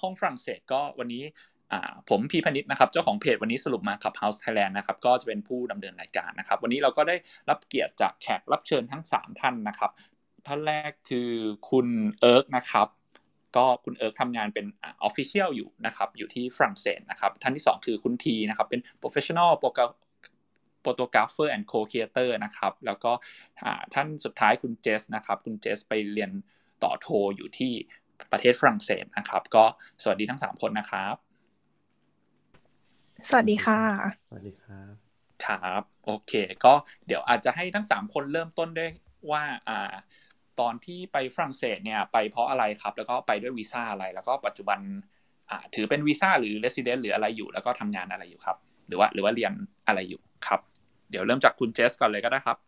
ห้องฝรั่งเศสก็วันนี้ผมพีพนิษนะครับเจ้าของเพจวันนี้สรุปมาขับ House Thailand นะครับก็จะเป็นผู้ดำเนินรายการนะครับ วันนี้เราก็ได้รับเกียรติจากแขกรับเชิญทั้ง 3 ท่านนะครับ ท่านแรกคือคุณเอิร์กนะครับก็คุณเอิร์กทำงานเป็นออฟฟิเชียลอยู่นะครับอยู่ที่ฝรั่งเศสนะครับท่านที่ 2 คือคุณทีนะครับเป็น professional โปรแกรโปโตกราฟเฟอร์แอนด์โคครีเอเตอร์นะครับแล้วก็ท่านสุดท้ายคุณเจสนะครับคุณเจสไปเรียนต่อโทอยู่ที่ ประเทศฝรั่งเศสนะครับ ก็สวัสดีทั้ง 3 คนนะครับ สวัสดีค่ะ สวัสดีครับครับโอเค ก็เดี๋ยวอาจจะให้ทั้งสามคนเริ่มต้นด้วยว่าอ่าตอนที่ไปฝรั่งเศสเนี่ยไปเพราะอะไรครับ แล้วก็ไปด้วยวีซ่าอะไร แล้วก็ปัจจุบันอ่าถือเป็นวีซ่าหรือเรสซิเดนต์หรืออะไรอยู่ แล้วก็ทำงานอะไรอยู่ครับ หรือว่าหรือว่าเรียนอะไรอยู่ครับ เดี๋ยวเริ่มจากคุณเจสก่อนเลยก็ได้ครับ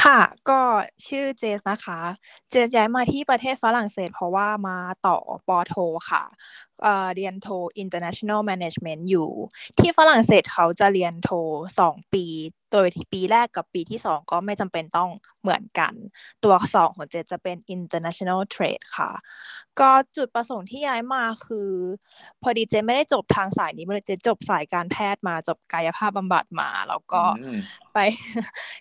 ค่ะ ก็ชื่อเจสนะคะ เจสย้ายมาที่ประเทศฝรั่งเศส เพราะว่ามาต่อปอโทค่ะเรียนโท international management อยู่ ที่ฝรั่งเศสเขาจะเรียนโทสองปี โดยปีแรกกับปีที่สองก็ไม่จำเป็นต้อง เหมือนกัน ตัวสองของเจจะเป็น international trade ค่ะ ก็จุดประสงค์ที่ย้ายมาคือ พอดีเจไม่ได้จบทางสายนี้เลยเจจบสายการแพทย์มาจบกายภาพบำบัดมา แล้วก็ไป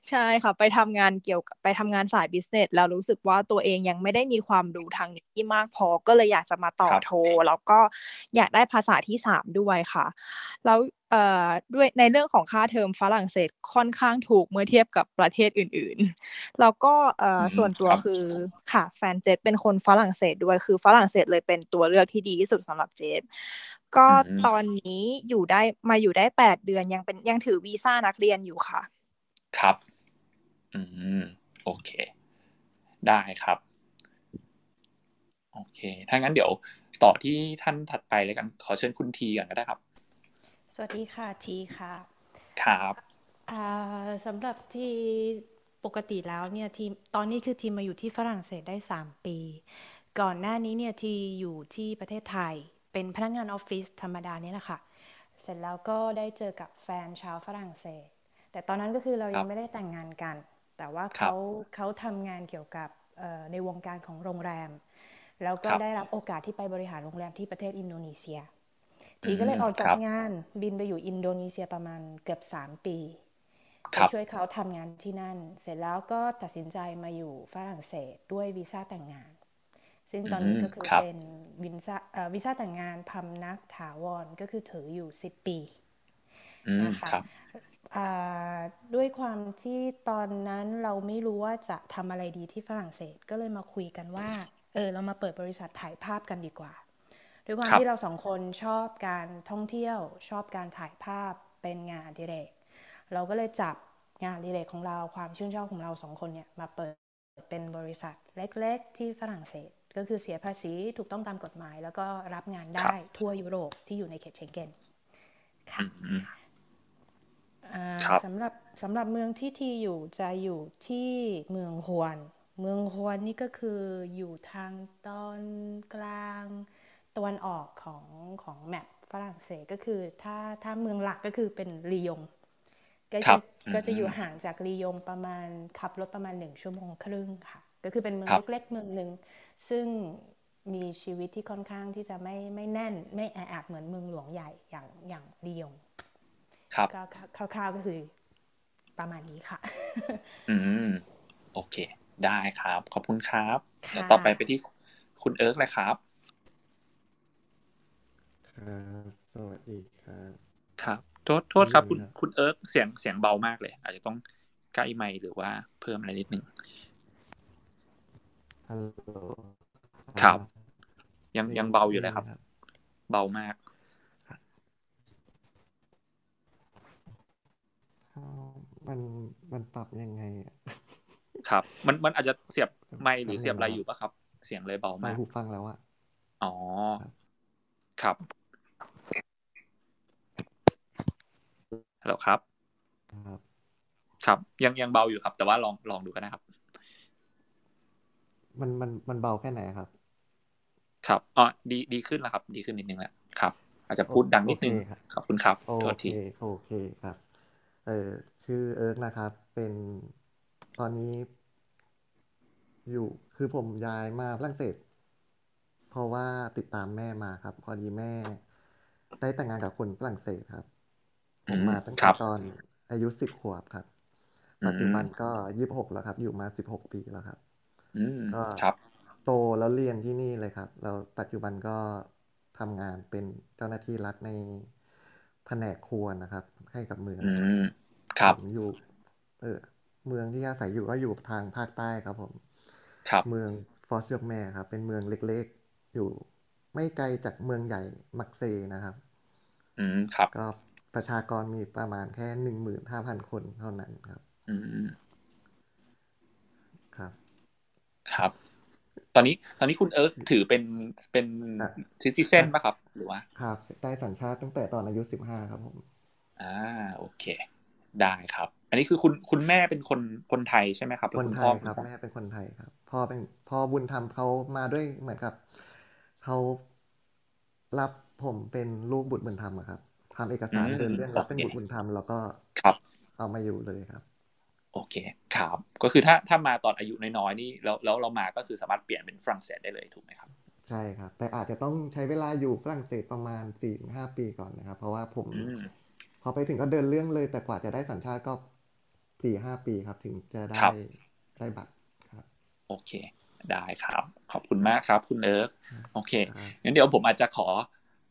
ใช่ค่ะ ไปทำงานเกี่ยวกับไปทำงานสายบิสเนสแล้วรู้สึกว่าตัวเองยังไม่ได้มีความรู้ทางนี้มากพอก็เลยอยากจะมาต่อโท แล้วก็อยากได้ภาษาที่สามด้วยค่ะ แล้วเอ่อด้วยในเรื่องของค่าเทอมฝรั่งเศสค่อนข้างถูกเมื่อเทียบกับประเทศอื่นๆแล้วก็เอ่อส่วนตัวคือค่ะแฟนเจตเป็นคนฝรั่งเศสด้วยคือฝรั่งเศสเลยเป็นตัวเลือกที่ดีที่สุดสำหรับเจตก็ตอนนี้อยู่ได้มาอยู่ได้แปดเดือนยังเป็นยังถือวีซ่านักเรียนอยู่ค่ะ ครับ อืมโอเค ได้ครับ โอเค ถ้างั้นเดี๋ยวต่อที่ท่านถัดไปเลยกัน ขอเชิญคุณทีก่อนก็ได้ครับ สวัสดีค่ะทีค่ะ ครับสำหรับที่ ปกติแล้วเนี่ยทีตอนนี้คือทีมมาอยู่ที่ฝรั่งเศสได้ 3 ปี ก่อนหน้านี้เนี่ยทีอยู่ที่ประเทศไทย เป็นพนักงานออฟฟิศธรรมดาเนี่ยแหละค่ะ เสร็จแล้วก็ได้เจอกับแฟนชาวฝรั่งเศส แต่ตอนนั้นก็คือเรายังไม่ได้แต่งงานกัน แต่ว่าเขาเขาทำงานเกี่ยวกับในวงการของโรงแรม แล้วก็ได้รับโอกาสที่ไปบริหารโรงแรมที่ประเทศอินโดนีเซีย ทีก็เลยออกจากงานบินไปอยู่อินโดนีเซียประมาณเกือบสามปี ไปช่วยเขาทำงานที่นั่น เสร็จแล้วก็ตัดสินใจมาอยู่ฝรั่งเศสด้วยวีซ่าแต่งงาน ซึ่งตอนนี้ก็คือเป็นวีซ่าวีซ่าแต่งงานพำนักถาวรก็คือถืออยู่สิบปีนะคะด้วยความที่ตอนนั้นเราไม่รู้ว่าจะทำอะไรดีที่ฝรั่งเศสก็เลยมาคุยกันว่า เออ เรามาเปิดบริษัทถ่ายภาพกันดีกว่า ด้วยความที่เราสองคนชอบการท่องเที่ยวชอบการถ่ายภาพเป็นงานดิเรก เราก็เลยจับงานดิเรกของเราความชื่นชอบของเราสองคนเนี่ยมาเปิดเป็นบริษัทเล็กๆ ที่ฝรั่งเศส ก็คือเสียภาษีถูกต้องตามกฎหมาย แล้วก็รับงานได้ทั่วยุโรปที่อยู่ในเขตเชงเก้นค่ะสำหรับสำหรับเมืองที่ทีอยู่จะอยู่ที่เมืองฮวน เมืองฮวนนี่ก็คืออยู่ทางตอนกลางตะวันออกของของแมปฝรั่งเศสก็คือถ้าถ้าเมืองหลักก็คือเป็นลียง ก็จะก็จะอยู่ห่างจากลียงประมาณขับรถประมาณหนึ่งชั่วโมงครึ่งค่ะ ก็คือเป็นเมืองเล็กๆเมืองหนึ่งซึ่งมีชีวิตที่ค่อนข้างที่จะไม่ไม่แน่น ไม่แออัดเหมือนเมืองหลวงใหญ่อย่างอย่างลียงครับก็คร่าวๆก็คือประมาณนี้ค่ะ อืม โอเค ได้ครับ ขอบคุณครับเดี๋ยวต่อไปไปที่คุณเอิร์กเลยครับ ครับ สวัสดีครับ ครับ โทษโทษครับ คุณคุณเอิร์กเสียงเสียงเบามากเลย อาจจะต้องใกล้ไมค์หรือว่าเพิ่มอะไรนิดนึงฮัลโหลครับ ยังยังเบาอยู่เลยครับ เบามากมันมันปรับยังไงอะครับ มันมันอาจจะเสียบไมค์หรือเสียบอะไรอยู่ปะครับ เสียงเลยเบามากหูฟังแล้วอะอ๋อ ครับ ฮัลโหลครับ ครับ ครับ ยังยังเบาอยู่ครับ แต่ว่าลองลองดูกันนะครับ มันมันมันเบาแค่ไหนครับ ครับอ๋อดีดีขึ้นแล้วครับ ดีขึ้นนิดนึงแล้วครับ อาจจะพูดดังนิดนึงขอบคุณครับโอเคโอเคครับ เออชื่อเอิร์กนะครับ เป็นตอนนี้ อยู่คือผมย้ายมาฝรั่งเศสเพราะว่าติดตามแม่มาครับ พอดีแม่ ได้แต่งงานกับคนฝรั่งเศสครับ ผมมาตั้งแต่ตอนอายุสิบขวบครับ ปัจจุบันก็ยี่สิบหกแล้วครับ อยู่มาสิบหกปีแล้วครับก็ครับโตแล้วเรียนที่นี่เลยครับแล้วปัจจุบันก็ทำงานเป็นเจ้าหน้าที่รัฐในแผนกครัวนะครับ ให้กับเมืองครับอยู่ เออ เมืองที่อาศัยอยู่ก็อยู่ทางภาคใต้ครับผม ครับเมืองฟอสเซียแม่ครับ เป็นเมืองเล็กๆ อยู่ไม่ไกลจากเมืองใหญ่มักเซนะครับ อืมครับก็ ประชากรมีประมาณแค่หนึ่งหมื่นห้าพันคนเท่านั้นครับ อืมครับ ครับ ตอนนี้ ตอนนี้คุณเอิร์กถือเป็นเป็นซิติเซนป่ะครับ หรือว่า ครับ ได้สัญชาติตั้งแต่ตอนอายุสิบห้าครับผม อ่า โอเค ได้ครับ อันนี้คือคุณคุณแม่เป็นคนคนไทยใช่ไหมครับคนไทยครับ แม่เป็นคนไทยครับ พ่อเป็นพ่อบุญธรรมเขามาด้วยเหมือนกับเขารับผมเป็นลูกบุตรบุญธรรมครับ ทำเอกสารเดินเรื่องรับเป็นบุตรบุญธรรมแล้วก็ครับเอามาอยู่เลยครับ โอเคครับก็คือถ้าถ้ามาตอนอายุน้อยๆนี่แล้วแล้วเรามาก็คือสามารถเปลี่ยนเป็นฝรั่งเศสได้เลยถูกไหมครับ ใช่ครับ แต่อาจจะต้องใช้เวลาอยู่ฝรั่งเศสประมาณสี่ห้าปีก่อนนะครับ เพราะว่าผมพอไปถึงก็เดินเรื่องเลย แต่กว่าจะได้สัญชาติก็สี่ห้าปีครับ ถึงจะได้ได้บัตรครับ โอเค ได้ครับ ขอบคุณมากครับ คุณเอิร์กโอเคงั้นเดี๋ยวผมอาจจะขอ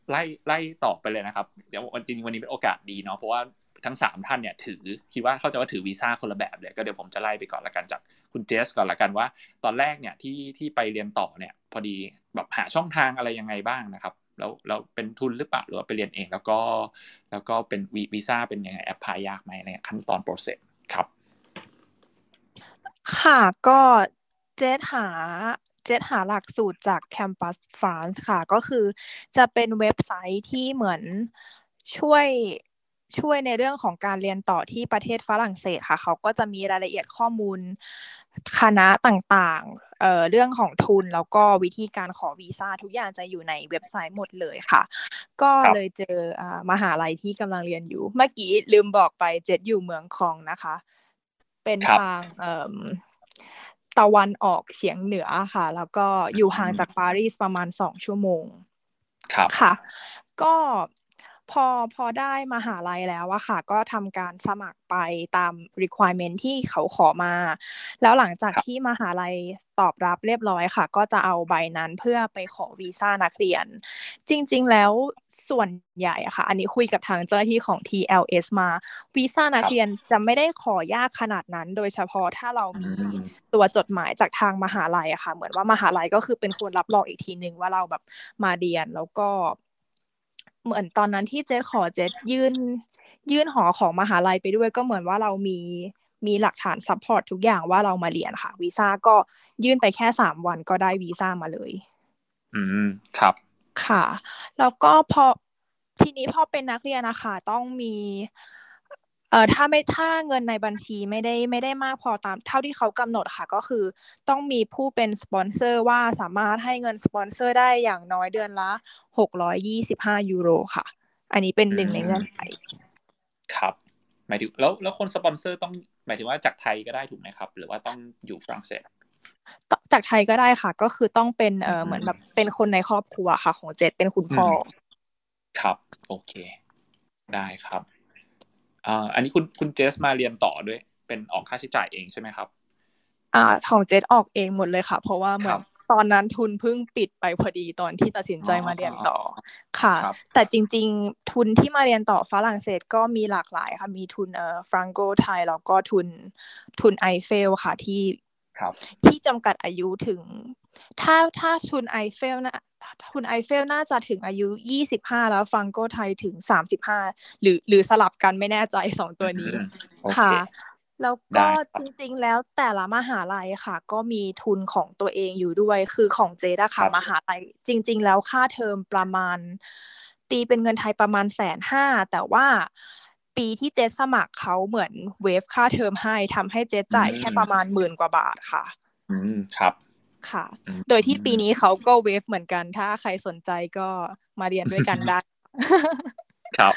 ไล่ไล่ต่อไปเลยนะครับ เดี๋ยววันจริงวันนี้เป็นโอกาสดีเนาะเพราะว่าทั้งสามท่านเนี่ยถือคิดว่าเข้าใจว่าถือวีซ่าคนละแบบเลยก็เดี๋ยวผมจะไล่ไปก่อนละกันจากคุณเจสก่อนละกันว่า ตอนแรกเนี่ยที่ที่ไปเรียนต่อเนี่ยพอดีแบบหาช่องทางอะไรยังไงบ้างนะครับแล้วเราเป็นทุนหรือเปล่าหรือว่าไปเรียนเอง แล้วก็แล้วก็เป็นวีซ่าเป็นยังไงแอปพลายยากไหมในขั้นตอนโปรเซสครับ ค่ะก็เจสหา เจสหาหลักสูตรจาก Campus France ค่ะ ก็คือจะเป็นเว็บไซต์ที่เหมือนช่วยช่วยในเรื่องของการเรียนต่อที่ประเทศฝรั่งเศสค่ะ เขาก็จะมีรายละเอียดข้อมูลคณะต่างๆเอ่อเรื่องของทุนแล้วก็วิธีการขอวีซ่าทุกอย่างจะอยู่ในเว็บไซต์หมดเลยค่ะ ก็เลยเจออ่ามหาลัยที่กำลังเรียนอยู่ เมื่อกี้ลืมบอกไปเจ็ดอยู่เมืองคองนะคะ เป็นทางเอ่อ ตะวันออกเฉียงเหนือค่ะ แล้วก็อยู่ห่างจากปารีสประมาณสองชั่วโมง ครับค่ะ ก็ พอพอได้มาหาลัยแล้วอะค่ะ ก็ทำการสมัครไปตาม requirement ที่เขาขอมา แล้วหลังจากที่มหาลัยตอบรับเรียบร้อยค่ะ ก็จะเอาใบนั้นเพื่อไปขอวีซ่านักเรียน จริง ๆ แล้วส่วนใหญ่อะค่ะ อันนี้คุยกับทางเจ้าหน้าที่ของ TLS มาวีซ่านักเรียนจะไม่ได้ขอยากขนาดนั้น โดยเฉพาะถ้าเรามีตัวจดหมายจากทางมหาลัยอะค่ะ เหมือนว่ามหาลัยก็คือเป็นคนรับรองอีกทีนึงว่าเราแบบมาเรียนแล้วก็ เหมือนตอนนั้นที่เจสขอเจสยื่น ยื่นหอของมหาลัยไปด้วยก็เหมือนว่าเรามีมีหลักฐาน support ทุกอย่างว่าเรามาเรียนค่ะวีซ่าก็ยื่นไปแค่สามวันก็ได้วีซ่ามาเลย อืมครับค่ะ แล้วก็พอทีนี้พอเป็นนักเรียนนะคะต้องมี เอ่อถ้าไม่ถ้าเงินในบัญชีไม่ได้ไม่ได้มากพอตามเท่าที่เขากำหนดค่ะ ก็คือต้องมีผู้เป็นสปอนเซอร์ว่าสามารถให้เงินสปอนเซอร์ได้อย่างน้อยเดือนละหกร้อยยี่สิบห้ายูโรค่ะ อันนี้เป็นหนึ่งในเงื่อนไขครับหมายถึงแล้วแล้วคนสปอนเซอร์ต้องหมายถึงว่าจากไทยก็ได้ถูกไหมครับ หรือว่าต้องอยู่ฝรั่งเศสจากไทยก็ได้ค่ะ ก็คือต้องเป็นเอ่อเหมือนแบบเป็นคนในครอบครัวค่ะ ของเจษเป็นคุณพ่อครับ โอเค ได้ครับ อ่าอันนี้คุณคุณเจสมาเรียนต่อด้วย เป็นออกค่าใช้จ่ายเองใช่ไหมครับ อ่าของเจสออกเองหมดเลยค่ะ เพราะว่าเหมือนตอนนั้นทุนเพิ่งปิดไปพอดีตอนที่ตัดสินใจมาเรียนต่อค่ะ แต่จริงๆ ทุนที่มาเรียนต่อฝรั่งเศสก็มีหลากหลายค่ะ มีทุนเอ่อฟรังโกไทยแล้วก็ทุนทุน Eiffel ค่ะที่ที่จำกัดอายุถึง ถ้าถ้าทุน Eiffel นะทุน Eiffel น่าจะถึงอายุยี่สิบห้าแล้ว Franco-Thai ถึงสามสิบห้าหรือหรือสลับกันไม่แน่ใจสองตัวนี้ค่ะแล้วก็จริงๆ แล้วแต่ละมหาลัยค่ะ ก็มีทุนของตัวเองอยู่ด้วย คือของเจสอะค่ะ มหาลัย จริง ๆ แล้วค่าเทอมประมาณ ตีเป็นเงินไทยประมาณแสนห้าแต่ว่าปีที่เจสมัครเขาเหมือนเวฟค่าเทอมให้ทำให้เจจ่ายแค่ประมาณหมื่นกว่าบาทค่ะ อืมครับ ค่ะ โดยที่ปีนี้เขาก็เวฟเหมือนกัน ถ้าใครสนใจก็มาเรียนด้วยกันได้ ครับ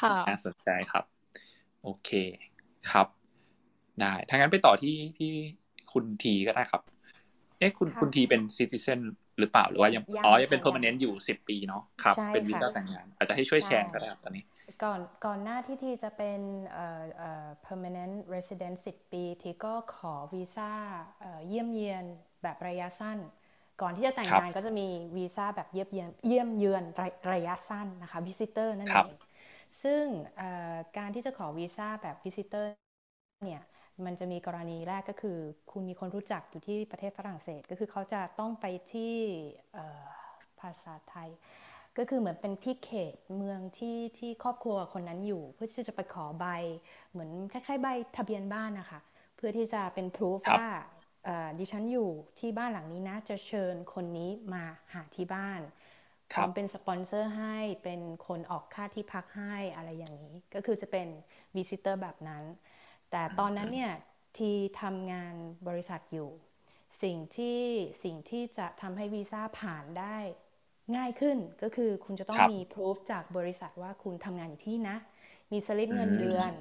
ค่ะน่าสนใจครับ โอเคครับ ได้ถ้างั้นไปต่อที่ที่คุณทีก็ได้ครับเอ๊ะคุณคุณทีเป็นซิติเซนหรือเปล่าหรือว่ายังอ๋อยังเป็น permanent อยู่สิบปีเนาะครับ เป็นวีซ่าแต่งงาน อาจจะให้ช่วยแชร์ก็ได้ครับตอนนี้ ก่อนก่อนหน้าที่ทีจะเป็นเอ่อเอ่อ permanent resident สิบปี ทีก็ขอวีซ่าเยี่ยมเยียนแบบระยะสั้น ก่อนที่จะแต่งงานก็จะมีวีซ่าแบบเยี่ยมเยียนเยี่ยมเยือนระยะสั้นนะคะ visitor นั่นเองซึ่งการที่จะขอวีซ่าแบบ visitor เนี่ยมันจะมีกรณีแรกก็คือ คุณมีคนรู้จักอยู่ที่ประเทศฝรั่งเศส ก็คือเขาจะต้องไปที่ภาษาไทย ก็คือเหมือนเป็นที่เขตเมืองที่ที่ครอบครัวคนนั้นอยู่ เพื่อที่จะไปขอใบ เหมือนคล้ายๆใบทะเบียนบ้านนะคะเพื่อที่จะเป็นพิสูจว่าดิฉันอยู่ที่บ้านหลังนี้นะ จะเชิญคนนี้มาหาที่บ้านพร้อมเป็นสปอนเซอร์ให้เป็นคนออกค่าที่พักให้อะไรอย่างนี้ ก็คือจะเป็นวิสิเตอร์แบบนั้น แต่ตอนนั้นเนี่ยที่ทำงานบริษัทอยู่ สิ่งที่สิ่งที่จะทำให้วีซ่าผ่านได้ ง่ายขึ้นก็คือคุณจะต้องมีพิสูจน์จากบริษัทว่าคุณทำงานอยู่ที่นะ มีสลิปเงินเดือน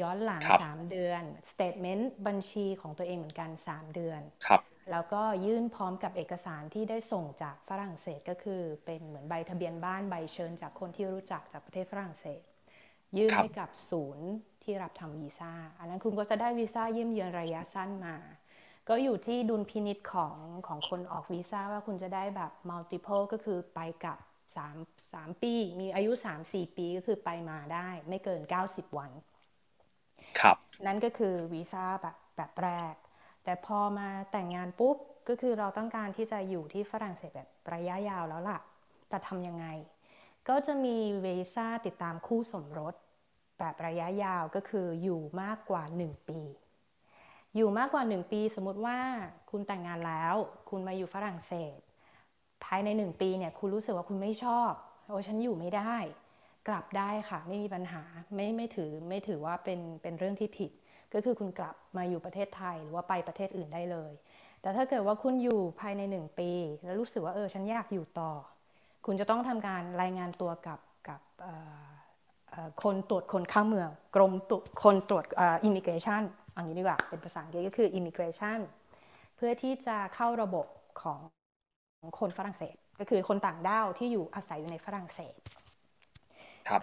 ย้อนหลัง 3 เดือน statement บัญชีของตัวเองเหมือนกัน 3 เดือนแล้วก็ยื่นพร้อมกับเอกสารที่ได้ส่งจากฝรั่งเศสก็คือ เป็นเหมือนใบทะเบียนบ้านใบเชิญจากคนที่รู้จักจากประเทศฝรั่งเศส ยื่นให้กับศูนย์ที่รับทำวีซ่า อันนั้นคุณก็จะได้วีซ่าเยี่ยมเยือนระยะสั้นมา ก็อยู่ที่ดุลพินิษของของคนออกวีซ่าว่าคุณจะได้แบบ multiple ก็คือไปกับ 3 3 ปี มีอายุ 3-4 ปีก็คือไปมาได้ไม่เกิน 90 วัน ครับ นั่นก็คือวีซ่าแบบแบบแรก แต่พอมาแต่งงานปุ๊บ ก็คือเราต้องการที่จะอยู่ที่ฝรั่งเศสแบบระยะยาวแล้วล่ะ แต่ทำยังไง ก็จะมีวีซ่าติดตามคู่สมรส แบบระยะยาวก็คืออยู่มากกว่า 1 ปี อยู่มากกว่า 1 ปี สมมติว่าคุณแต่งงานแล้ว คุณมาอยู่ฝรั่งเศส ภายใน 1 ปีเนี่ยคุณรู้สึกว่าคุณไม่ชอบโอ้ฉันอยู่ไม่ได้ กลับได้ค่ะไม่มีปัญหาไม่ไม่ถือไม่ถือว่าเป็นเป็นเรื่องที่ผิด ก็คือคุณกลับมาอยู่ประเทศไทยหรือว่าไปประเทศอื่นได้เลย แต่ถ้าเกิดว่าคุณอยู่ภายใน 1 ปี แล้วรู้สึกว่าเออฉันอยากอยู่ต่อ คุณจะต้องทำการรายงานตัวกับกับ คนตรวจคนเข้าเมือง กรมตรวจคนตรวจ immigration อย่างนี้ดีกว่า เป็นภาษาอังกฤษก็คือ immigration เพื่อที่จะเข้าระบบของคนฝรั่งเศส ก็คือคนต่างด้าวที่อยู่อาศัยอยู่ในฝรั่งเศส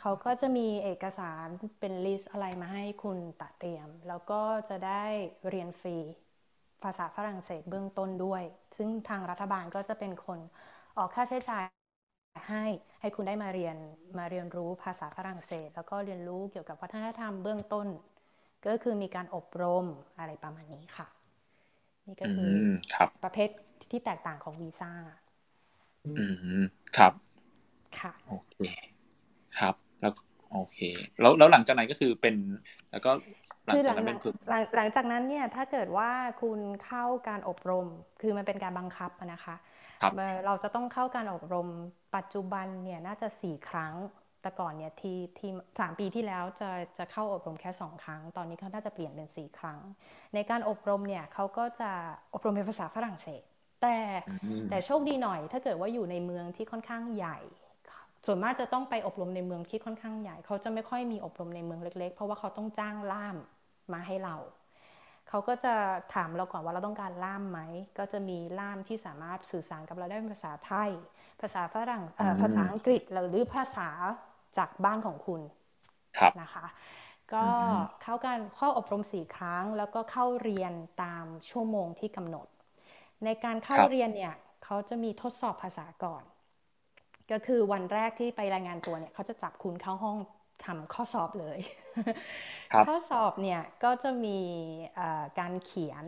เขาก็จะมีเอกสารเป็น list อะไรมาให้คุณจัดเตรียม แล้วก็จะได้เรียนฟรีภาษาฝรั่งเศสเบื้องต้นด้วย ซึ่งทางรัฐบาลก็จะเป็นคนออกค่าใช้จ่าย ให้ให้คุณได้มาเรียนมาเรียนรู้ภาษาฝรั่งเศส แล้วก็เรียนรู้เกี่ยวกับวัฒนธรรมเบื้องต้น ก็คือมีการอบรมอะไรประมาณนี้ค่ะ นี่ก็คือครับประเภทที่แตกต่างของวีซ่าอืมครับค่ะโอเคครับแล้วโอเค แล้วแล้วหลังจากนั้นก็คือเป็น แล้วก็หลังจากนั้นเป็นคือหลังจากนั้นเนี่ยถ้าเกิดว่าคุณเข้าการอบรม คือมันเป็นการบังคับนะคะ เราจะต้องเข้าการอบรมปัจจุบันเนี่ยน่าจะสี่ครั้ง แต่ก่อนเนี่ยที่ที่สามปีที่แล้วจะจะเข้าอบรมแค่สองครั้ง ตอนนี้เขาน่าจะเปลี่ยนเป็นสี่ครั้ง ในการอบรมเนี่ยเขาก็จะอบรมเป็นภาษาฝรั่งเศส แต่แต่โชคดีหน่อย ถ้าเกิดว่าอยู่ในเมืองที่ค่อนข้างใหญ่ ส่วนมากจะต้องไปอบรมในเมืองที่ค่อนข้างใหญ่เขาจะไม่ค่อยมีอบรมในเมืองเล็ก ๆ เพราะว่าเขาต้องจ้างล่ามมาให้เรา เขาก็จะถามเราก่อนว่าเราต้องการล่ามไหม ก็จะมีล่ามที่สามารถสื่อสารกับเราได้เป็นภาษาไทย ภาษาฝรั่งภาษาอังกฤษหรือภาษาจากบ้านของคุณนะคะ ก็เข้าการเข้าอบรมสี่ครั้ง แล้วก็เข้าเรียนตามชั่วโมงที่กำหนด ในการเข้าเรียนเนี่ยเขาจะมีทดสอบภาษาก่อน ก็คือวันแรกที่ไปรายงานตัวเนี่ยเขาจะจับคุณเข้าห้อง ทำข้อสอบเลย ข้อสอบเนี่ยก็จะมีการเขียน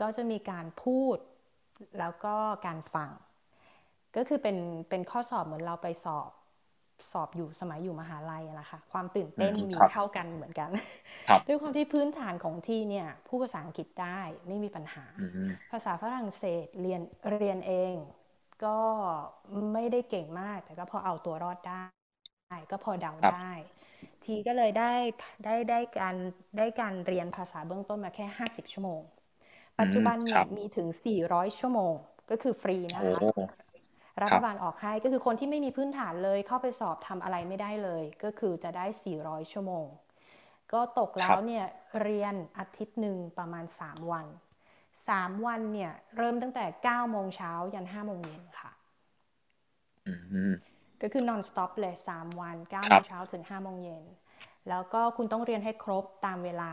ก็จะมีการพูดแล้วก็การฟัง ก็คือเป็นเป็นข้อสอบเหมือนเราไปสอบสอบอยู่สมัยอยู่มหาลัยนะคะความตื่นเต้นมีเท่ากันเหมือนกันด้วยความที่พื้นฐานของที่เนี่ยผู้ภาษาอังกฤษได้ไม่มีปัญหา ภาษาฝรั่งเศสเรียนเรียนเอง ก็ไม่ได้เก่งมากแต่ก็พอเอาตัวรอดได้ ก็พอเดาได้ ทีก็เลยได้ได้ได้การได้การเรียนภาษาเบื้องต้นมาแค่ 50 ชั่วโมง ปัจจุบันเนี่ยมีถึง 400 ชั่วโมง ก็คือฟรีนะคะรัฐบาลออกให้ก็คือคนที่ไม่มีพื้นฐานเลยเข้าไปสอบทำอะไรไม่ได้เลย ก็คือจะได้ 400 ชั่วโมง ก็ตกแล้วเนี่ยเรียนอาทิตย์หนึ่งประมาณ 3 วันสามวันเนี่ยเริ่มตั้งแต่เก้าโมงเช้ายันห้าโมงเย็นค่ะ ก็คือ non stop เลยสามวันเก้าโมงเช้าถึงห้าโมงเย็นแล้วก็คุณต้องเรียนให้ครบตามเวลา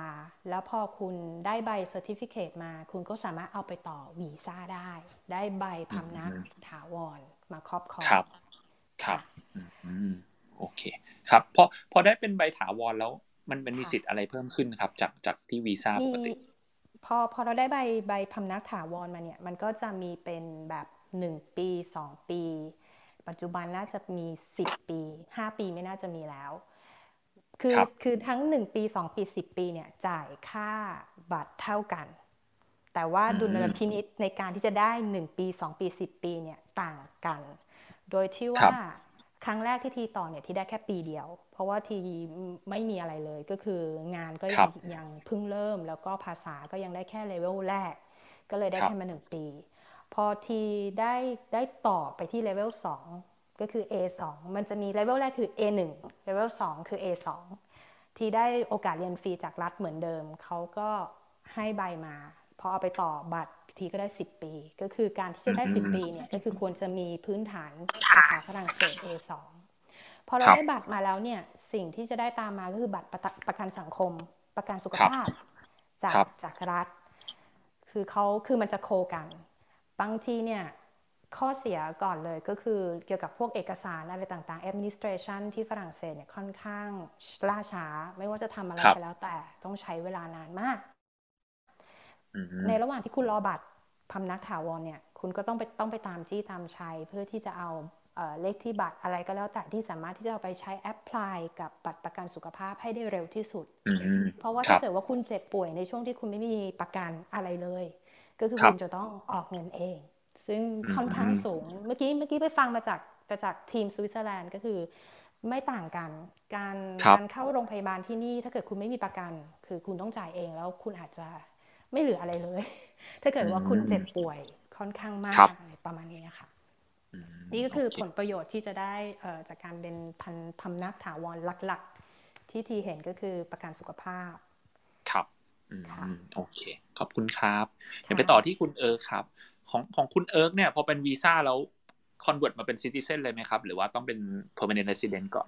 แล้วพอคุณได้ใบ certificate มา คุณก็สามารถเอาไปต่อวีซ่าได้ ได้ใบพำนักถาวรมาครอบครองครับครับโอเค ครับพอพอได้เป็นใบถาวรแล้วมันเป็นมีสิทธิ์อะไรเพิ่มขึ้นครับ จากจากที่วีซ่าปกติ พอพอเราได้ใบใบพำนักถาวรมาเนี่ย มันก็จะมีเป็นแบบหนึ่งปีสองปี ปัจจุบันน่าจะมีสิบปีห้าปีไม่น่าจะมีแล้ว คือคือทั้ง 1 ปี 2 ปี 10 ปีเนี่ยจ่ายค่าบัตรเท่ากัน แต่ว่าดุลพินิษในการที่จะได้ 1 ปี 2 ปี 10 ปีเนี่ยต่างกัน โดยที่ว่าครั้งแรกที่ทีต่อเนี่ยที่ได้แค่ปีเดียว เพราะว่าทีไม่มีอะไรเลยก็คืองานก็ยังยังเพิ่งเริ่ม แล้วก็ภาษาก็ยังได้แค่เลเวลแรก ก็เลยได้แค่มาหนึ่งปี พอทีได้ได้ต่อไปที่เลเวลสองก็คือ A2 มันจะมีเลเวลแรกคือ A1 เลเวล2คือ A2 ที่ได้โอกาสเรียนฟรีจากรัฐเหมือนเดิม เขาก็ให้ใบมาพอเอาไปต่อบัตรทีก็ได้ 10 ปี ก็คือการที่จะได้ 10 ปีเนี่ยก็คือควรจะมีพื้นฐานภาษาฝรั่งเศส A2 พอเราได้บัตรมาแล้วเนี่ยสิ่งที่จะได้ตามมาก็คือบัตรประกันสังคม ประกันสุขภาพจากจากรัฐ คือเขาคือมันจะโคกัน บางทีเนี่ยข้อเสียก่อนเลยก็คือเกี่ยวกับพวกเอกสารอะไรต่างๆ administration ที่ฝรั่งเศสเนี่ยค่อนข้างล่าช้า ไม่ว่าจะทำอะไรไปแล้วแต่ต้องใช้เวลานานมาก ในระหว่างที่คุณรอบัตรพำนักถาวรเนี่ย คุณก็ต้องไปต้องไปตามจี้ตามชัยเพื่อที่จะเอาเลขที่บัตรอะไรก็แล้วแต่ที่สามารถที่จะเอาไปใช้แอปพลายกับบัตรประกันสุขภาพให้ได้เร็วที่สุด เพราะว่าถ้าเกิดว่าคุณเจ็บป่วยในช่วงที่คุณไม่มีประกันอะไรเลย ก็คือคุณจะต้องออกเงินเอง ซึ่งค่อนข้างสูง เมื่อกี้เมื่อกี้ไปฟังมาจากจากทีมสวิตเซอร์แลนด์ก็คือไม่ต่างกัน การการเข้าโรงพยาบาลที่นี่ถ้าเกิดคุณไม่มีประกัน คือคุณต้องจ่ายเองแล้วคุณอาจจะไม่เหลืออะไรเลย ถ้าเกิดว่าคุณเจ็บป่วยค่อนข้างมากอะไรประมาณนี้ค่ะ นี่ก็คือผลประโยชน์ที่จะได้จากการเป็นพันพำนักถาวรหลัก ๆ ที่ทีเห็นก็คือประกันสุขภาพ ครับ โอเค ขอบคุณครับเดี๋ยวไปต่อที่คุณเออครับ ของของคุณเอิร์กเนี่ย พอเป็นวีซ่าแล้ว convert มาเป็น citizen เลยไหมครับ หรือว่าต้องเป็น permanent resident ก่อน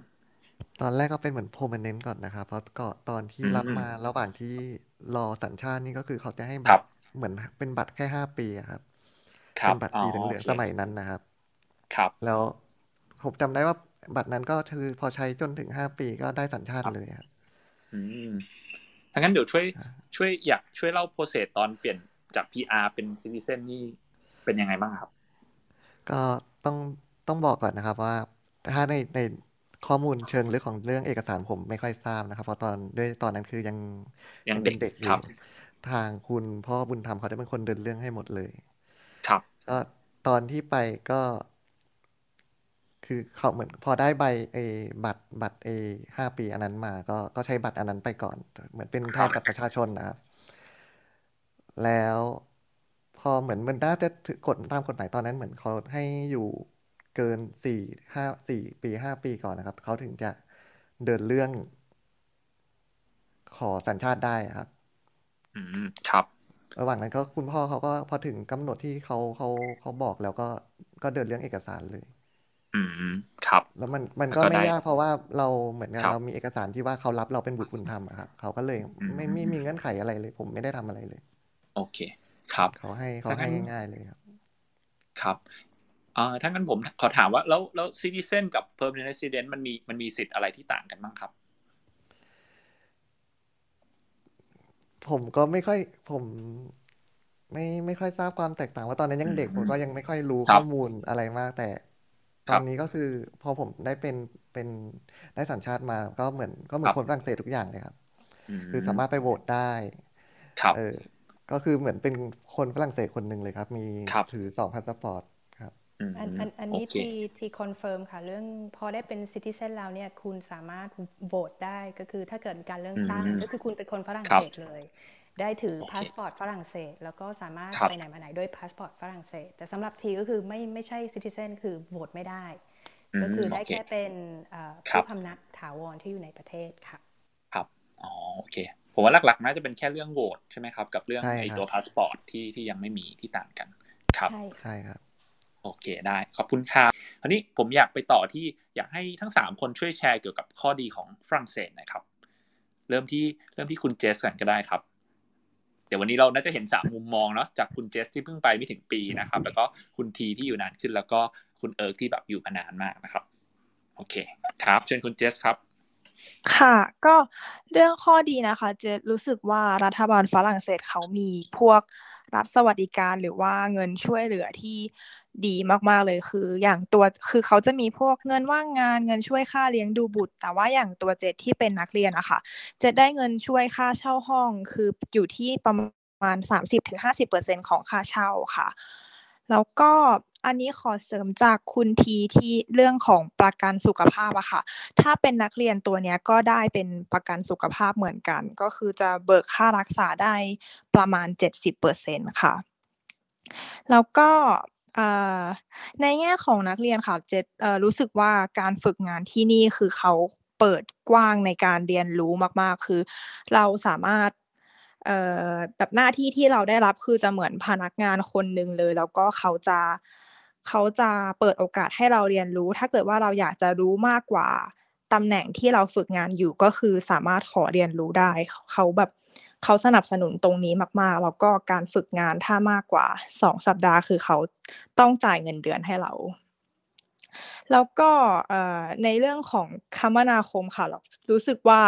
ตอนแรกก็เป็นเหมือน permanent ก่อนนะครับ เพราะก็ตอนที่รับมาระหว่างที่รอสัญชาตินี่ก็คือเขาจะให้บัตรเหมือนเป็นบัตรแค่ห้าปีครับเป็นบัตรสีเหลืองสมัยนั้นนะครับ ครับ แล้วผมจำได้ว่าบัตรนั้นก็คือพอใช้จนถึงห้าปีก็ได้สัญชาติเลยครับอืมถ้างั้นเดี๋ยวช่วย ช่วยอยากช่วยเล่าโปรเซสตอนเปลี่ยนจาก PR เป็นซิติเซนนี่เป็นยังไงบ้างครับ ก็ต้องต้องบอกก่อนนะครับว่า ถ้าในในข้อมูลเชิงลึกของเรื่องเอกสารผมไม่ค่อยทราบนะครับ เพราะตอนด้วยตอนนั้นคือยังยังเป็นเด็กอยู่ทางคุณพ่อบุญธรรมเขาได้เป็นคนเดินเรื่องให้หมดเลย ครับก็ตอนที่ไปก็ คือเขาเหมือนพอได้ใบเอบัตรบัตรเอห้าปีอันนั้นมา ก็ก็ใช้บัตรอันนั้นไปก่อน เหมือนเป็นแทนบัตรประชาชนนะครับ แล้วพอเหมือนมันน่าจะถือกฎตามกฎหมายตอนนั้นเหมือนเขาให้อยู่เกินสี่ห้าสี่ปีห้าปีก่อนนะครับ เขาถึงจะเดินเรื่องขอสัญชาติได้ครับ อืมครับระหว่างนั้นก็คุณพ่อเขาก็พอถึงกำหนดที่เขาเขาเขาบอกแล้วก็ก็เดินเรื่องเอกสารเลย อืมครับ แล้วมันมันก็ไม่ยากเพราะว่าเราเหมือนกับเรามีเอกสารที่ว่าเขารับเราเป็นบุตรบุญธรรมครับเขาก็เลยไม่ไม่มีเงื่อนไขอะไรเลย ผมไม่ได้ทำอะไรเลย โอเค ครับเขาให้เขาให้ง่ายๆเลยครับ ครับอ่าถ้างั้นผมขอถามว่าแล้วแล้ว citizen กับ permanent resident มันมีมันมีสิทธิ์อะไรที่ต่างกันบ้างครับ ผมก็ไม่ค่อยผมไม่ไม่ค่อยทราบความแตกต่างว่าตอนนั้นยังเด็กผมก็ยังไม่ค่อยรู้ข้อมูลอะไรมากแต่ ตอนนี้ก็คือพอผมได้เป็นเป็นได้สัญชาติมาก็เหมือนก็เหมือนคนฝรั่งเศสทุกอย่างเลยครับ คือสามารถไปโหวตได้เออก็คือเหมือนเป็นคนฝรั่งเศสคนหนึ่งเลยครับ มีถือสองพาสปอร์ตครับอันอันอันนี้ที่ที confirm ค่ะ เรื่องพอได้เป็น citizen แล้วเนี่ยคุณสามารถโหวตได้ก็คือถ้าเกิดการเลือกตั้งก็คือคุณเป็นคนฝรั่งเศสเลย ได้ถือพาสปอร์ตฝรั่งเศส แล้วก็สามารถไปไหนมาไหนด้วยพาสปอร์ตฝรั่งเศส แต่สำหรับทีก็คือไม่ไม่ใช่ citizen คือโหวตไม่ได้ ก็คือได้แค่เป็นผู้พำนักถาวรที่อยู่ในประเทศค่ะ ครับอ๋อโอเคพผมว่าหลักๆน่าจะเป็นแค่เรื่องโหวตใช่ไหมครับ กับเรื่องไอ้ตัวพาสปอร์ตที่ที่ยังไม่มีที่ต่างกัน ครับ ใช่ครับโอเคได้ขอบคุณครับคราวนี้ผมอยากไปต่อที่อยากให้ทั้งสามคนช่วยแชร์เกี่ยวกับข้อดีของฝรั่งเศสนะครับ เริ่มที่เริ่มที่คุณเจสก่อนก็ได้ครับ เดี๋ยววันนี้เราน่าจะเห็นสามมุมมองเนาะจากคุณเจสที่เพิ่งไปไม่ถึงปีนะครับ แล้วก็คุณทีที่อยู่นานขึ้น แล้วก็คุณเอิร์กที่แบบอยู่มานานมากนะครับ โอเค ครับเชิญคุณเจสครับค่ะก็เรื่องข้อดีนะคะ เจรู้สึกว่ารัฐบาลฝรั่งเศสเขามีพวก รัฐสวัสดิการหรือว่าเงินช่วยเหลือที่ดีมากๆเลยคือ อย่างตัวคือเขาจะมีพวกเงินว่างงานเงินช่วยค่าเลี้ยงดูบุตร แต่ว่าอย่างตัวเจที่เป็นนักเรียนอะค่ะจะได้เงินช่วยค่าเช่าห้องคืออยู่ที่ประมาณ 30-50%ของค่าเช่าค่ะแล้วก็ อันนี้ขอเสริมจากคุณทีที่เรื่องของประกันสุขภาพอะค่ะ ถ้าเป็นนักเรียนตัวเนี้ยก็ได้เป็นประกันสุขภาพเหมือนกัน ก็คือจะเบิกค่ารักษาได้ประมาณ 70%ค่ะ แล้วก็ในแง่ของนักเรียนค่ะเจรู้สึกว่าการฝึกงานที่นี่คือเขาเปิดกว้างในการเรียนรู้มาก ๆ คือเราสามารถแบบหน้าที่ที่เราได้รับคือจะเหมือนพนักงานคนหนึ่งเลย แล้วก็เขาจะ เขาจะเปิดโอกาสให้เราเรียนรู้ ถ้าเกิดว่าเราอยากจะรู้มากกว่าตำแหน่งที่เราฝึกงานอยู่ก็คือสามารถขอเรียนรู้ได้เขาแบบเขาสนับสนุนตรงนี้มากๆแล้วก็การฝึกงานถ้ามากกว่าสองสัปดาห์คือเขาต้องจ่ายเงินเดือนให้เรา แล้วก็ในเรื่องของคมนาคมค่ะเรารู้สึกว่า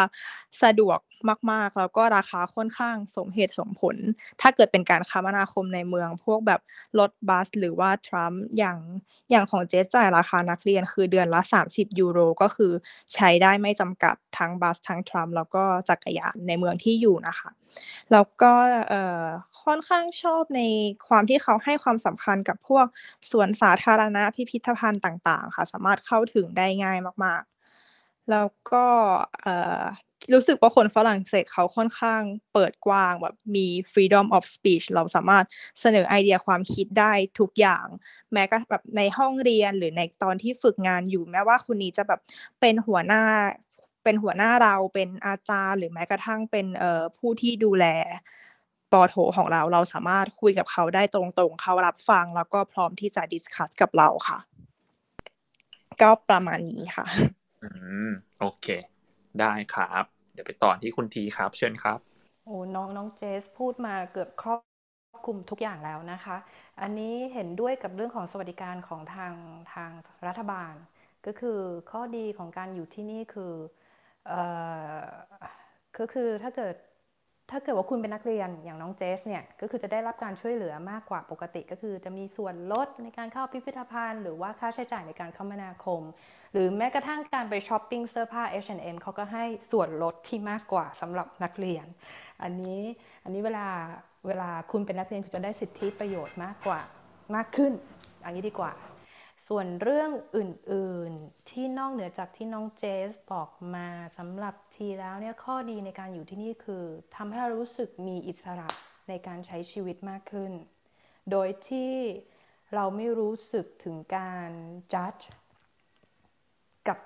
สะดวก มาก ๆ แล้วก็ราคาค่อนข้างสมเหตุสมผล ถ้าเกิดเป็นการคมนาคมในเมือง พวกแบบรถบัส หรือว่าทรัมป์อย่างอย่างของเจสจ่ายราคานักเรียนคือเดือนละ 30 ยูโร ก็คือใช้ได้ไม่จำกัดทั้งบัสทั้งทรัมป์แล้วก็จักรยานในเมืองที่อยู่นะคะแล้วก็ค่อนข้างชอบในความที่เขาให้ความสำคัญกับพวกสวนสาธารณะพิพิธภัณฑ์ต่าง ๆ ค่ะ สามารถเข้าถึงได้ง่ายมาก ๆ แล้วก็ รู้สึกว่าคนฝรั่งเศสเขาค่อนข้างเปิดกว้างแบบมี freedom of speech เราสามารถเสนอไอเดียความคิดได้ทุกอย่าง แม้ก็แบบในห้องเรียนหรือในตอนที่ฝึกงานอยู่ แม้ว่าคุณนี้จะแบบเป็นหัวหน้าเป็นหัวหน้าเราเป็นอาจารย์ หรือแม้กระทั่งเป็นเอ่อผู้ที่ดูแลปอโถของเราเราสามารถคุยกับเขาได้ตรงๆ เขารับฟังแล้วก็พร้อมที่จะดิสคัสกับเราค่ะ ก็ประมาณนี้ค่ะ อืม โอเค ได้ครับ เดี๋ยวไปต่อที่คุณทีครับ เชิญครับ โอ้น้องน้องเจสพูดมาเกือบครอบคลุมทุกอย่างแล้วนะคะ อันนี้เห็นด้วยกับเรื่องของสวัสดิการของทางทางรัฐบาล ก็คือข้อดีของการอยู่ที่นี่คือก็คือถ้าเกิด ถ้าเกิดว่าคุณเป็นนักเรียนอย่างน้องเจสเนี่ยก็คือจะได้รับการช่วยเหลือมากกว่าปกติ ก็คือจะมีส่วนลดในการเข้าพิพิธภัณฑ์ หรือว่าค่าใช้จ่ายในการคมนาคม หรือแม้กระทั่งการไปช้อปปิ้งเสื้อผ้า H&M เขาก็ให้ส่วนลดที่มากกว่าสำหรับนักเรียน อันนี้อันนี้เวลาเวลาคุณเป็นนักเรียนคุณจะได้สิทธิประโยชน์มากกว่ามากขึ้นอันนี้ดีกว่า ส่วนเรื่องอื่นๆที่นอกเหนือจากที่น้องเจสบอกมาสำหรับ ทีแล้วเนี่ยข้อดีในการอยู่ที่นี่คือทำให้เรารู้สึกมีอิสระในการใช้ชีวิตมากขึ้น โดยที่เราไม่รู้สึกถึงการจัดกับ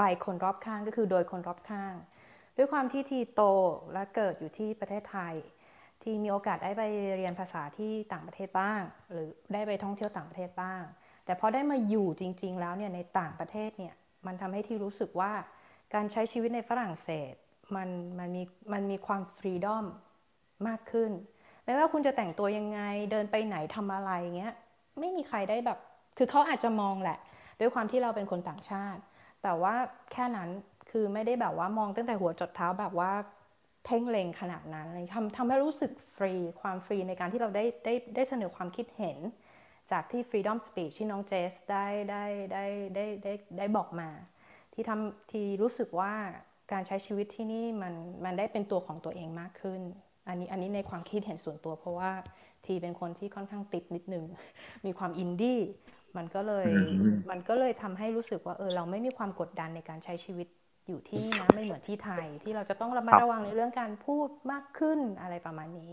บายคนรอบข้างก็คือโดยคนรอบข้าง ด้วยความที่ทีโตและเกิดอยู่ที่ประเทศไทย ที่มีโอกาสได้ไปเรียนภาษาที่ต่างประเทศบ้าง หรือได้ไปท่องเที่ยวต่างประเทศบ้าง แต่พอได้มาอยู่จริง ๆ แล้วเนี่ยในต่างประเทศเนี่ยมันทำให้ที่รู้สึกว่า การใช้ชีวิตในฝรั่งเศสมันมันมีมันมีความฟรีดอมมากขึ้นไม่ว่าคุณจะแต่งตัวยังไงเดินไปไหนทำอะไรเงี้ยไม่มีใครได้แบบ คือเขาอาจจะมองแหละ ด้วยความที่เราเป็นคนต่างชาติ แต่ว่าแค่นั้นคือไม่ได้แบบว่ามองตั้งแต่หัวจดเท้าแบบว่าเพ่งเล็งขนาดนั้นทำทำให้รู้สึกฟรีความฟรีในการที่เราได้ได้ได้เสนอความคิดเห็น จากที่ Freedom Speech ที่น้องเจสได้ได้ได้ได้ได้ได้บอกมา ที่ทำที่รู้สึกว่าการใช้ชีวิตที่นี่มันมันได้เป็นตัวของตัวเองมากขึ้น อันนี้อันนี้ในความคิดเห็นส่วนตัว เพราะว่าทีเป็นคนที่ค่อนข้างติดนิดนึง มีความอินดี้มันก็เลยมันก็เลยทำให้รู้สึกว่าเออเราไม่มีความกดดันในการใช้ชีวิตอยู่ที่นี่นะไม่เหมือนที่ไทยที่เราจะต้องระมัดระวังในเรื่องการพูดมากขึ้นอะไรประมาณนี้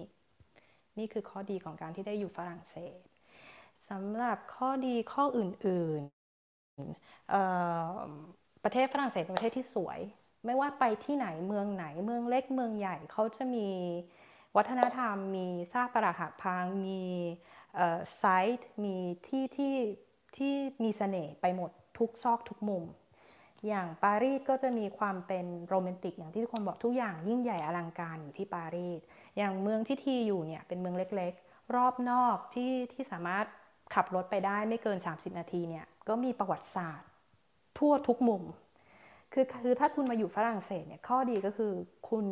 นี่คือข้อดีของการที่ได้อยู่ฝรั่งเศสสำหรับข้อดีข้ออื่นๆ ประเทศฝรั่งเศสเป็นประเทศที่สวย ไม่ว่าไปที่ไหนเมืองไหนเมืองเล็กเมืองใหญ่เขาจะมีวัฒนธรรม มีซากปรักหักพัง มีไซต์มีที่ที่ที่มีเสน่ห์ไปหมดทุกซอกทุกมุม อย่างปารีสก็จะมีความเป็นโรแมนติกอย่างที่ทุกคนบอกทุกอย่างยิ่งใหญ่อลังการอยู่ที่ปารีส อย่างเมืองที่ทีอยู่เนี่ยเป็นเมืองเล็กๆ รอบนอกที่ที่สามารถขับรถไปได้ไม่เกิน 30 นาทีเนี่ยก็มีประวัติศาสตร์ ทั่วทุกมุม คือคือถ้าคุณมาอยู่ฝรั่งเศสเนี่ยข้อดีก็คือคุณ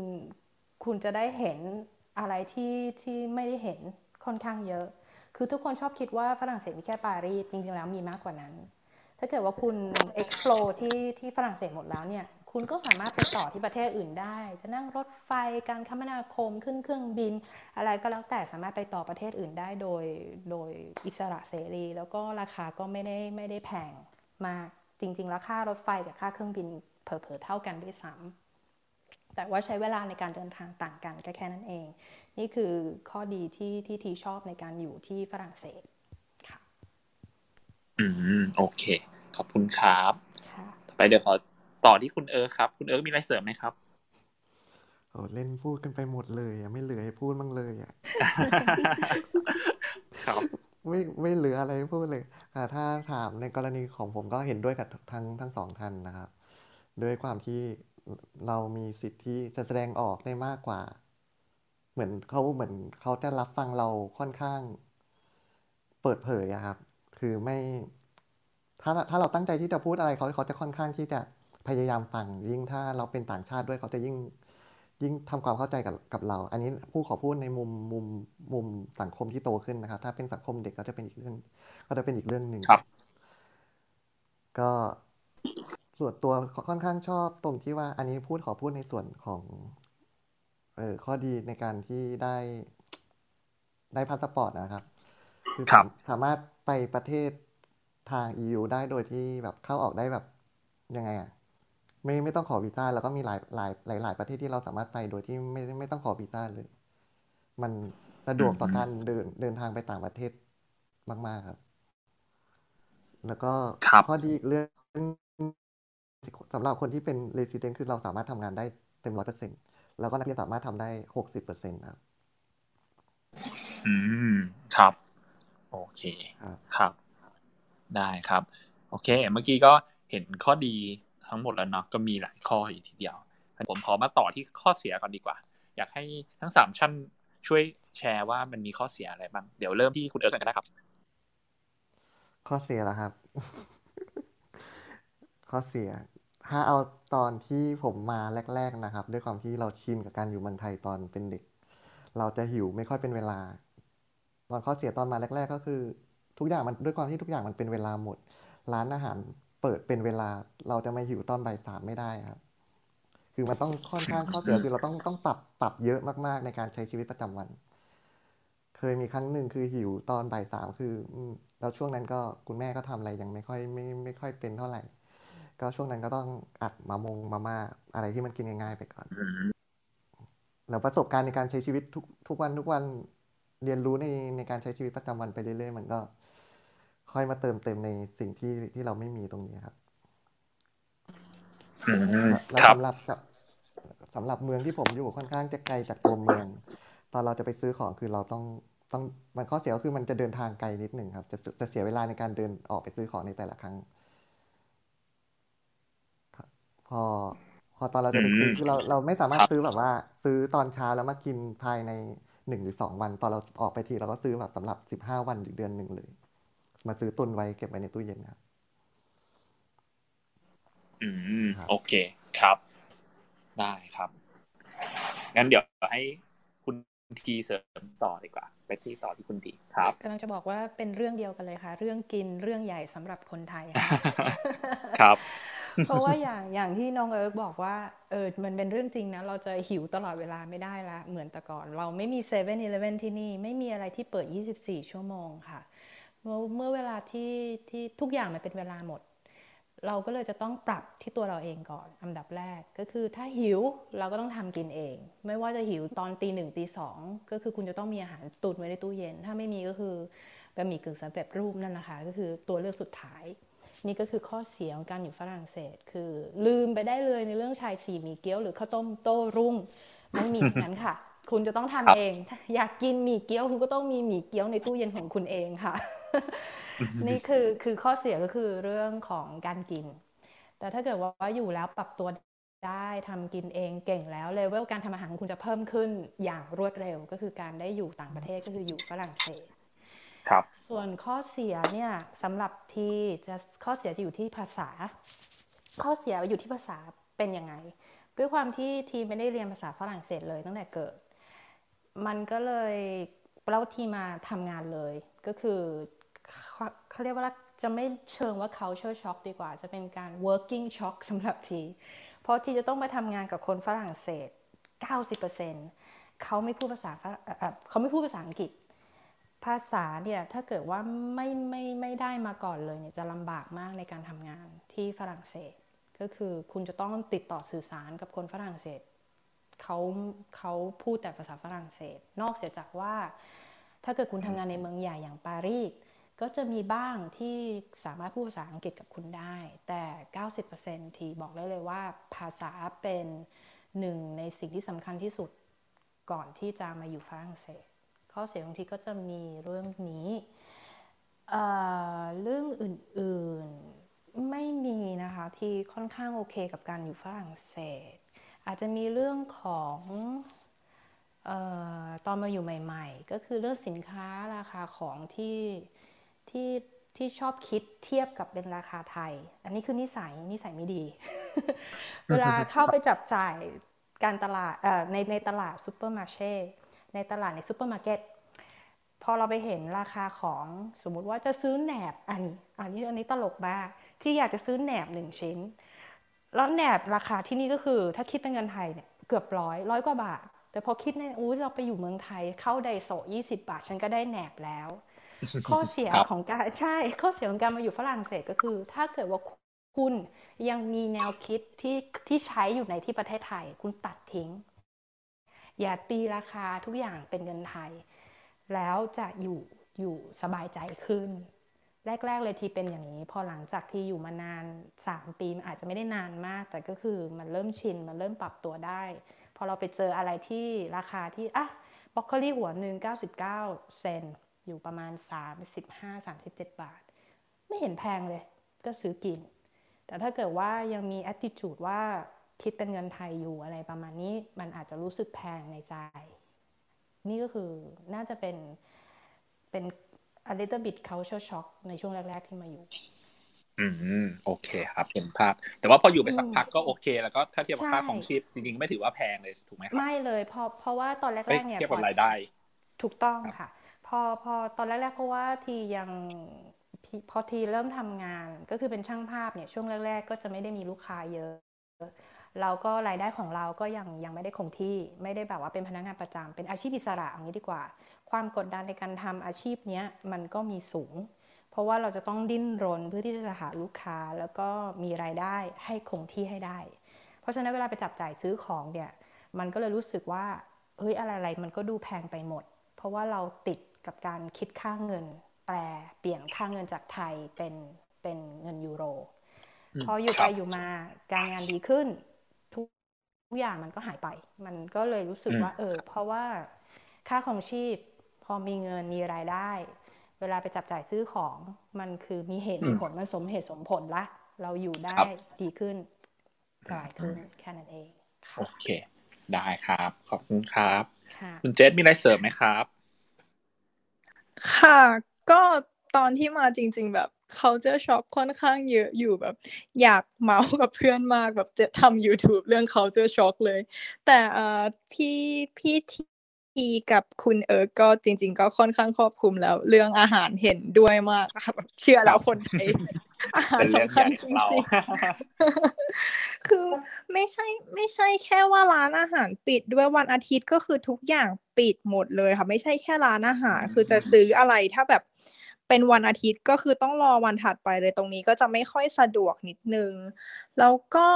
คุณจะได้เห็นอะไรที่ที่ไม่ได้เห็นค่อนข้างเยอะ คือทุกคนชอบคิดว่าฝรั่งเศสมีแค่ปารีสจริงๆแล้วมีมากกว่านั้น ถ้าเกิดว่าคุณ explore ที่ที่ฝรั่งเศสหมดแล้วเนี่ยคุณก็สามารถไปต่อที่ประเทศอื่นได้ จะนั่งรถไฟการคมนาคมขึ้นเครื่องบิน อะไรก็แล้วแต่สามารถไปต่อประเทศอื่นได้โดยโดยอิสระเสรี แล้วก็ราคาก็ไม่ได้ไม่ได้แพงมาก จริง ๆ แล้วค่ารถไฟกับค่าเครื่องบินเผลอๆเท่ากันด้วยซ้ำแต่ว่าใช้เวลาในการเดินทางต่างกันก็แค่นั้นเอง นี่คือข้อดีที่ที่ทีชอบในการอยู่ที่ฝรั่งเศสค่ะ อืมโอเค ขอบคุณครับค่ะต่อไปเดี๋ยวขอต่อที่คุณเอิร์กครับ คุณเอิร์กมีอะไรเสริมไหมครับโอ้เล่นพูดกันไปหมดเลยอะไม่เหลือให้พูดบ้างเลยอะครับไม่ไม่เหลืออะไรให้พูดเลยอ่า ถ้าถามในกรณีของผมก็เห็นด้วยกับทั้งทั้งสองท่านนะครับ ด้วยความที่เรามีสิทธิ์ที่จะแสดงออกได้มากกว่า เหมือนเขาเหมือนเขาจะรับฟังเราค่อนข้าง เปิดเผยครับ คือไม่ถ้าถ้าเราตั้งใจที่จะพูดอะไรเขาเขาจะค่อนข้างที่จะพยายามฟังยิ่งถ้าเราเป็นต่างชาติด้วยเขาจะยิ่ง ยิ่งทำความเข้าใจกับกับเรา อันนี้ผู้ขอพูดในมุมมุมมุมสังคมที่โตขึ้นนะครับ ถ้าเป็นสังคมเด็กก็จะเป็นอีกเรื่อง ก็จะเป็นอีกเรื่องหนึ่งครับ ก็ส่วนตัวค่อนข้างชอบตรงที่ว่า อันนี้พูดขอพูดในส่วนของ เออข้อดีในการที่ได้ได้พาสปอร์ตนะครับ คือครับสามารถไปประเทศทาง EU ได้โดยที่แบบเข้าออกได้แบบยังไงอะ ไม่ไม่ต้องขอวีซ่าแล้วก็มีหลายหลายหลายหลายประเทศที่เราสามารถไปโดยที่ไม่ไม่ต้องขอวีซ่าเลย มันสะดวกต่อการเดินเดินทางไปต่างประเทศมาก ๆ ครับ แล้วก็ครับข้อดีอีกเรื่องสำหรับคนที่เป็น resident คือเราสามารถทำงานได้เต็มร้อยเปอร์เซ็นต์แล้วก็นักเรียนสามารถทำได้หกสิบเปอร์เซ็นต์ครับ อืม ครับ โอเค ครับครับได้ครับ โอเค เมื่อกี้ก็เห็นข้อดี ทั้งหมดแล้วเนาะก็มีหลายข้ออยู่ทีเดียว ผมขอมาต่อที่ข้อเสียก่อนดีกว่า อยากให้ทั้งสามชั้นช่วยแชร์ว่ามันมีข้อเสียอะไรบ้าง เดี๋ยวเริ่มที่คุณเอิร์กกันก็ได้ครับ ข้อเสียละครับ ข้อเสีย ถ้าเอาตอนที่ผมมาแรก ๆนะครับ ด้วยความที่เราชินกับการอยู่เมืองไทยตอนเป็นเด็ก เราจะหิวไม่ค่อยเป็นเวลา ตอนข้อเสียตอนมาแรก ๆ ก็คือ ทุกอย่างมันด้วยความที่ทุกอย่างมันเป็นเวลาหมด ร้านอาหาร เปิดเป็นเวลาเราจะมาหิวตอนบ่ายสามไม่ได้ครับ คือมันต้องค่อนข้างข้อเสียคือเราต้องต้องปรับปรับเยอะมากๆในการใช้ชีวิตประจำวัน เคยมีครั้งหนึ่งคือหิวตอนบ่ายสามคืออืมแล้วช่วงนั้นก็คุณแม่ก็ทำอะไรยังไม่ค่อยไม่ไม่ค่อยเป็นเท่าไหร่ ก็ช่วงนั้นก็ต้องอัดมามงมาม่าอะไรที่มันกินง่ายๆไปก่อนอืมแล้วประสบการณ์ในการใช้ชีวิตทุกทุกวันทุกวันเรียนรู้ในในการใช้ชีวิตประจำวันไปเรื่อยๆมันก็ ค่อยมาเติมเต็มในสิ่งที่ที่เราไม่มีตรงนี้ครับอืมแล้วครับสำหรับกับสำหรับเมืองที่ผมอยู่ค่อนข้างจะไกลจากตัวเมือง ตอนเราจะไปซื้อของคือเราต้องต้องมันข้อเสียก็คือมันจะเดินทางไกลนิดหนึ่งครับ จะจะเสียเวลาในการเดินออกไปซื้อของในแต่ละครั้งครับพอพอตอนเราจะไปซื้ออืมคือเราเราไม่สามารถครับซื้อแบบว่า ซื้อตอนเช้าแล้วมากินภายในหนึ่งหรือสองวัน ตอนเราออกไปทีเราก็ซื้อแบบสำหรับสิบห้าวันหรือเดือนหนึ่งเลย มาซื้อตุนไว้เก็บไว้ในตู้เย็นครับอืมครับโอเคครับ ได้ครับงั้นเดี๋ยวให้คุณทีเสริมต่อดีกว่า ไปที่ต่อที่คุณทีครับกำลังจะบอกว่าเป็นเรื่องเดียวกันเลยค่ะ เรื่องกินเรื่องใหญ่สำหรับคนไทยค่ะครับ เพราะว่าอย่างอย่างที่น้องเอิร์กบอกว่าเออมันเป็นเรื่องจริงนะ เราจะหิวตลอดเวลาไม่ได้ละเหมือนแต่ก่อน เราไม่มี7 e เ e ่ e อที่นี่ ไม่มีอะไรที่เปิด 24 ชั่วโมงค่ะ เมื่อเวลาที่ที่ทุกอย่างมันเป็นเวลาหมด เราก็เลยจะต้องปรับที่ตัวเราเองก่อนอันดับแรกก็คือถ้าหิวเราก็ต้องทำกินเอง ไม่ว่าจะหิวตอนตีหนึ่งตีสองก็คือคุณจะต้องมีอาหารตุนไว้ในตู้เย็น ถ้าไม่มีก็คือบะหมี่กึ่งสำเร็จรูปนั่นแหละคะ ก็คือตัวเลือกสุดท้าย นี่ก็คือข้อเสียของการอยู่ฝรั่งเศส คือลืมไปได้เลยในเรื่องชายสี่มีเกี๊ยวหรือข้าวต้มโต้รุ่งไม่มีนั้นค่ะ คุณจะต้องทำเอง อยากกินหมี่เกี๊ยวคุณก็ต้องมีหมี่เกี๊ยวในตู้เย็นของคุณเองค่ะ นี่คือคือข้อเสียก็คือเรื่องของการกิน แต่ถ้าเกิดว่าอยู่แล้วปรับตัวได้ทำกินเองเก่งแล้วเลเวลการทำอาหารของคุณจะเพิ่มขึ้นอย่างรวดเร็วก็คือการได้อยู่ต่างประเทศก็คืออยู่ฝรั่งเศสครับ ส่วนข้อเสียเนี่ยสำหรับที่จะข้อเสียจะอยู่ที่ภาษา ข้อเสียอยู่ที่ภาษาเป็นยังไง ด้วยความที่ทีไม่ได้เรียนภาษาฝรั่งเศสเลยตั้งแต่เกิด มันก็เลยเราทีมาทำงานเลย ก็คือ เขาเรียกว่าจะไม่เชิงว่า culture shock ดีกว่า จะเป็นการ working shock สำหรับที เพราะทีจะต้องไปทำงานกับคนฝรั่งเศส 90%เขาไม่พูดภาษาเขาไม่พูดภาษาอังกฤษ ภาษาเนี่ยถ้าเกิดว่าไม่ไม่ไม่ได้มาก่อนเลยเนี่ยจะลำบากมากในการทำงานที่ฝรั่งเศส ก็คือคุณจะต้องติดต่อสื่อสารกับคนฝรั่งเศสเขาเขาพูดแต่ภาษาฝรั่งเศส นอกเสียจากว่า ถ้าเกิดคุณทำงานในเมืองใหญ่อย่างปารีส ก็จะมีบ้างที่สามารถพูดภาษาอังกฤษกับคุณได้ แต่ 90%ทีบอกได้เลยว่าภาษาเป็นหนึ่งในสิ่งที่สำคัญที่สุดก่อนที่จะมาอยู่ฝรั่งเศส ข้อเสียบางทีก็จะมีเรื่องนี้เรื่องอื่นๆไม่มีนะคะทีค่อนข้างโอเคกับการอยู่ฝรั่งเศส อาจจะมีเรื่องของออตอนมาอยู่ใหม่ ๆ ก็คือเรื่องสินค้าราคาของที่ ที่ที่ชอบคิดเทียบกับเป็นราคาไทย อันนี้คือนิสัยนิสัยไม่ดี เวลาเข้าไปจับจ่ายการตลาดในในตลาด supermarché ในตลาดในซูเปอร์มาร์เก็ตพอเราไปเห็นราคาของสมมุติว่าจะซื้อแหนบอันนี้อันนี้อันนี้ตลกมากที่อยากจะซื้อแหนบหนึ่งชิ้น แล้วแหนบราคาที่นี่ก็คือ ถ้าคิดเป็นเงินไทยเนี่ยเกือบร้อยร้อยกว่าบาท แต่พอคิดในอู้เราไปอยู่เมืองไทยเข้าไดโซยี่สิบาท ฉันก็ได้แหนบแล้ว ข้อเสียของการใช่ ข้อเสียของการมาอยู่ฝรั่งเศสก็คือ ถ้าเกิดว่าคุณยังมีแนวคิดที่ที่ใช้อยู่ในที่ประเทศไทย คุณตัดทิ้ง อย่าตีราคาทุกอย่างเป็นเงินไทย แล้วจะอยู่อยู่สบายใจขึ้น แรก ๆ เลยที่เป็นอย่างนี้ พอหลังจากที่อยู่มานาน 3 ปีมันอาจจะไม่ได้นานมาก แต่ก็คือมันเริ่มชิน มันเริ่มปรับตัวได้ พอเราไปเจออะไรที่ราคาที่อะบล็อกโคลี่หัวหนึ่ง99 เซน อยู่ประมาณ 35-37 บาท ไม่เห็นแพงเลย ก็ซื้อกิน แต่ถ้าเกิดว่ายังมี attitude ว่าคิดเป็นเงินไทยอยู่อะไรประมาณนี้ มันอาจจะรู้สึกแพงในใจ นี่ก็คือน่าจะเป็นเป็น a little bit culture shock ในช่วงแรก ๆ ที่มาอยู่ อืม โอเคครับเห็นภาพ แต่ว่าพออยู่ไปสักพักก็โอเค แล้วก็ถ้าเทียบกับค่าของชีพจริง ๆ ไม่ถือว่าแพงเลย ถูกไหมครับ ไม่เลยเพราะเพราะว่าตอนแรก ๆ เนี่ยเทียบกับรายได้ ถูกต้องค่ะ พอพอตอนแรกๆเพราะว่าทียังพอทีเริ่มทำงานก็คือเป็นช่างภาพเนี่ยช่วงแรก ๆ ก็จะไม่ได้มีลูกค้าเยอะ เราก็รายได้ของเราก็ยังยังไม่ได้คงที่ไม่ได้แบบว่าเป็นพนักงานประจำเป็นอาชีพอิสระอย่างนี้ดีกว่า ความกดดันในการทำอาชีพนี้มันก็มีสูง เพราะว่าเราจะต้องดิ้นรนเพื่อที่จะหาลูกค้าแล้วก็มีรายได้ให้คงที่ให้ได้ เพราะฉะนั้นเวลาไปจับจ่ายซื้อของเนี่ยมันก็เลยรู้สึกว่าเฮ้ยอะไรๆมันก็ดูแพงไปหมด เพราะว่าเราติด กับการคิดค่าเงิน แปลเปลี่ยนค่าเงินจากไทยเป็นเป็นเงินยูโรพออยู่ไปอยู่มาการงานดีขึ้นทุกอย่างมันก็หายไป มันก็เลยรู้สึกว่า เออ เพราะว่าค่าของชีพ พอมีเงินมีรายได้ เวลาไปจับจ่ายซื้อของมันคือมีเหตุมีผลมันสมเหตุสมผลละ เราอยู่ได้ดีขึ้นสบายขึ้นแค่นั้นเองโอเค ได้ครับ ขอบคุณครับ คุณเจษมีอะไรเสริมไหมครับ ค่ะ ก็ตอนที่มาจริง ๆ แบบเขาจะช็อกค่อนข้างเยอะอยู่แบบ อยากเมาส์กับเพื่อนมากแบบจะทำ YouTube เรื่องเขาจะช็อกเลย แต่ที่พี่ที พี่พี่ทีกับคุณเอิร์กก็จริง ๆ ก็ค่อนข้างครอบคลุมแล้ว เรื่องอาหารเห็นด้วยมากค่ะแบบเชื่อแล้วคนไทยอาหารสำคัญจริงๆคือไม่ใช่ไม่ใช่แค่ว่าร้านอาหารปิดด้วยวันอาทิตย์ก็คือทุกอย่างปิดหมดเลยค่ะ ไม่ใช่แค่ร้านอาหาร คือจะซื้ออะไรถ้าแบบเป็นวันอาทิตย์ก็คือต้องรอวันถัดไปเลยตรงนี้ก็จะไม่ค่อยสะดวกนิดนึง แล้วก็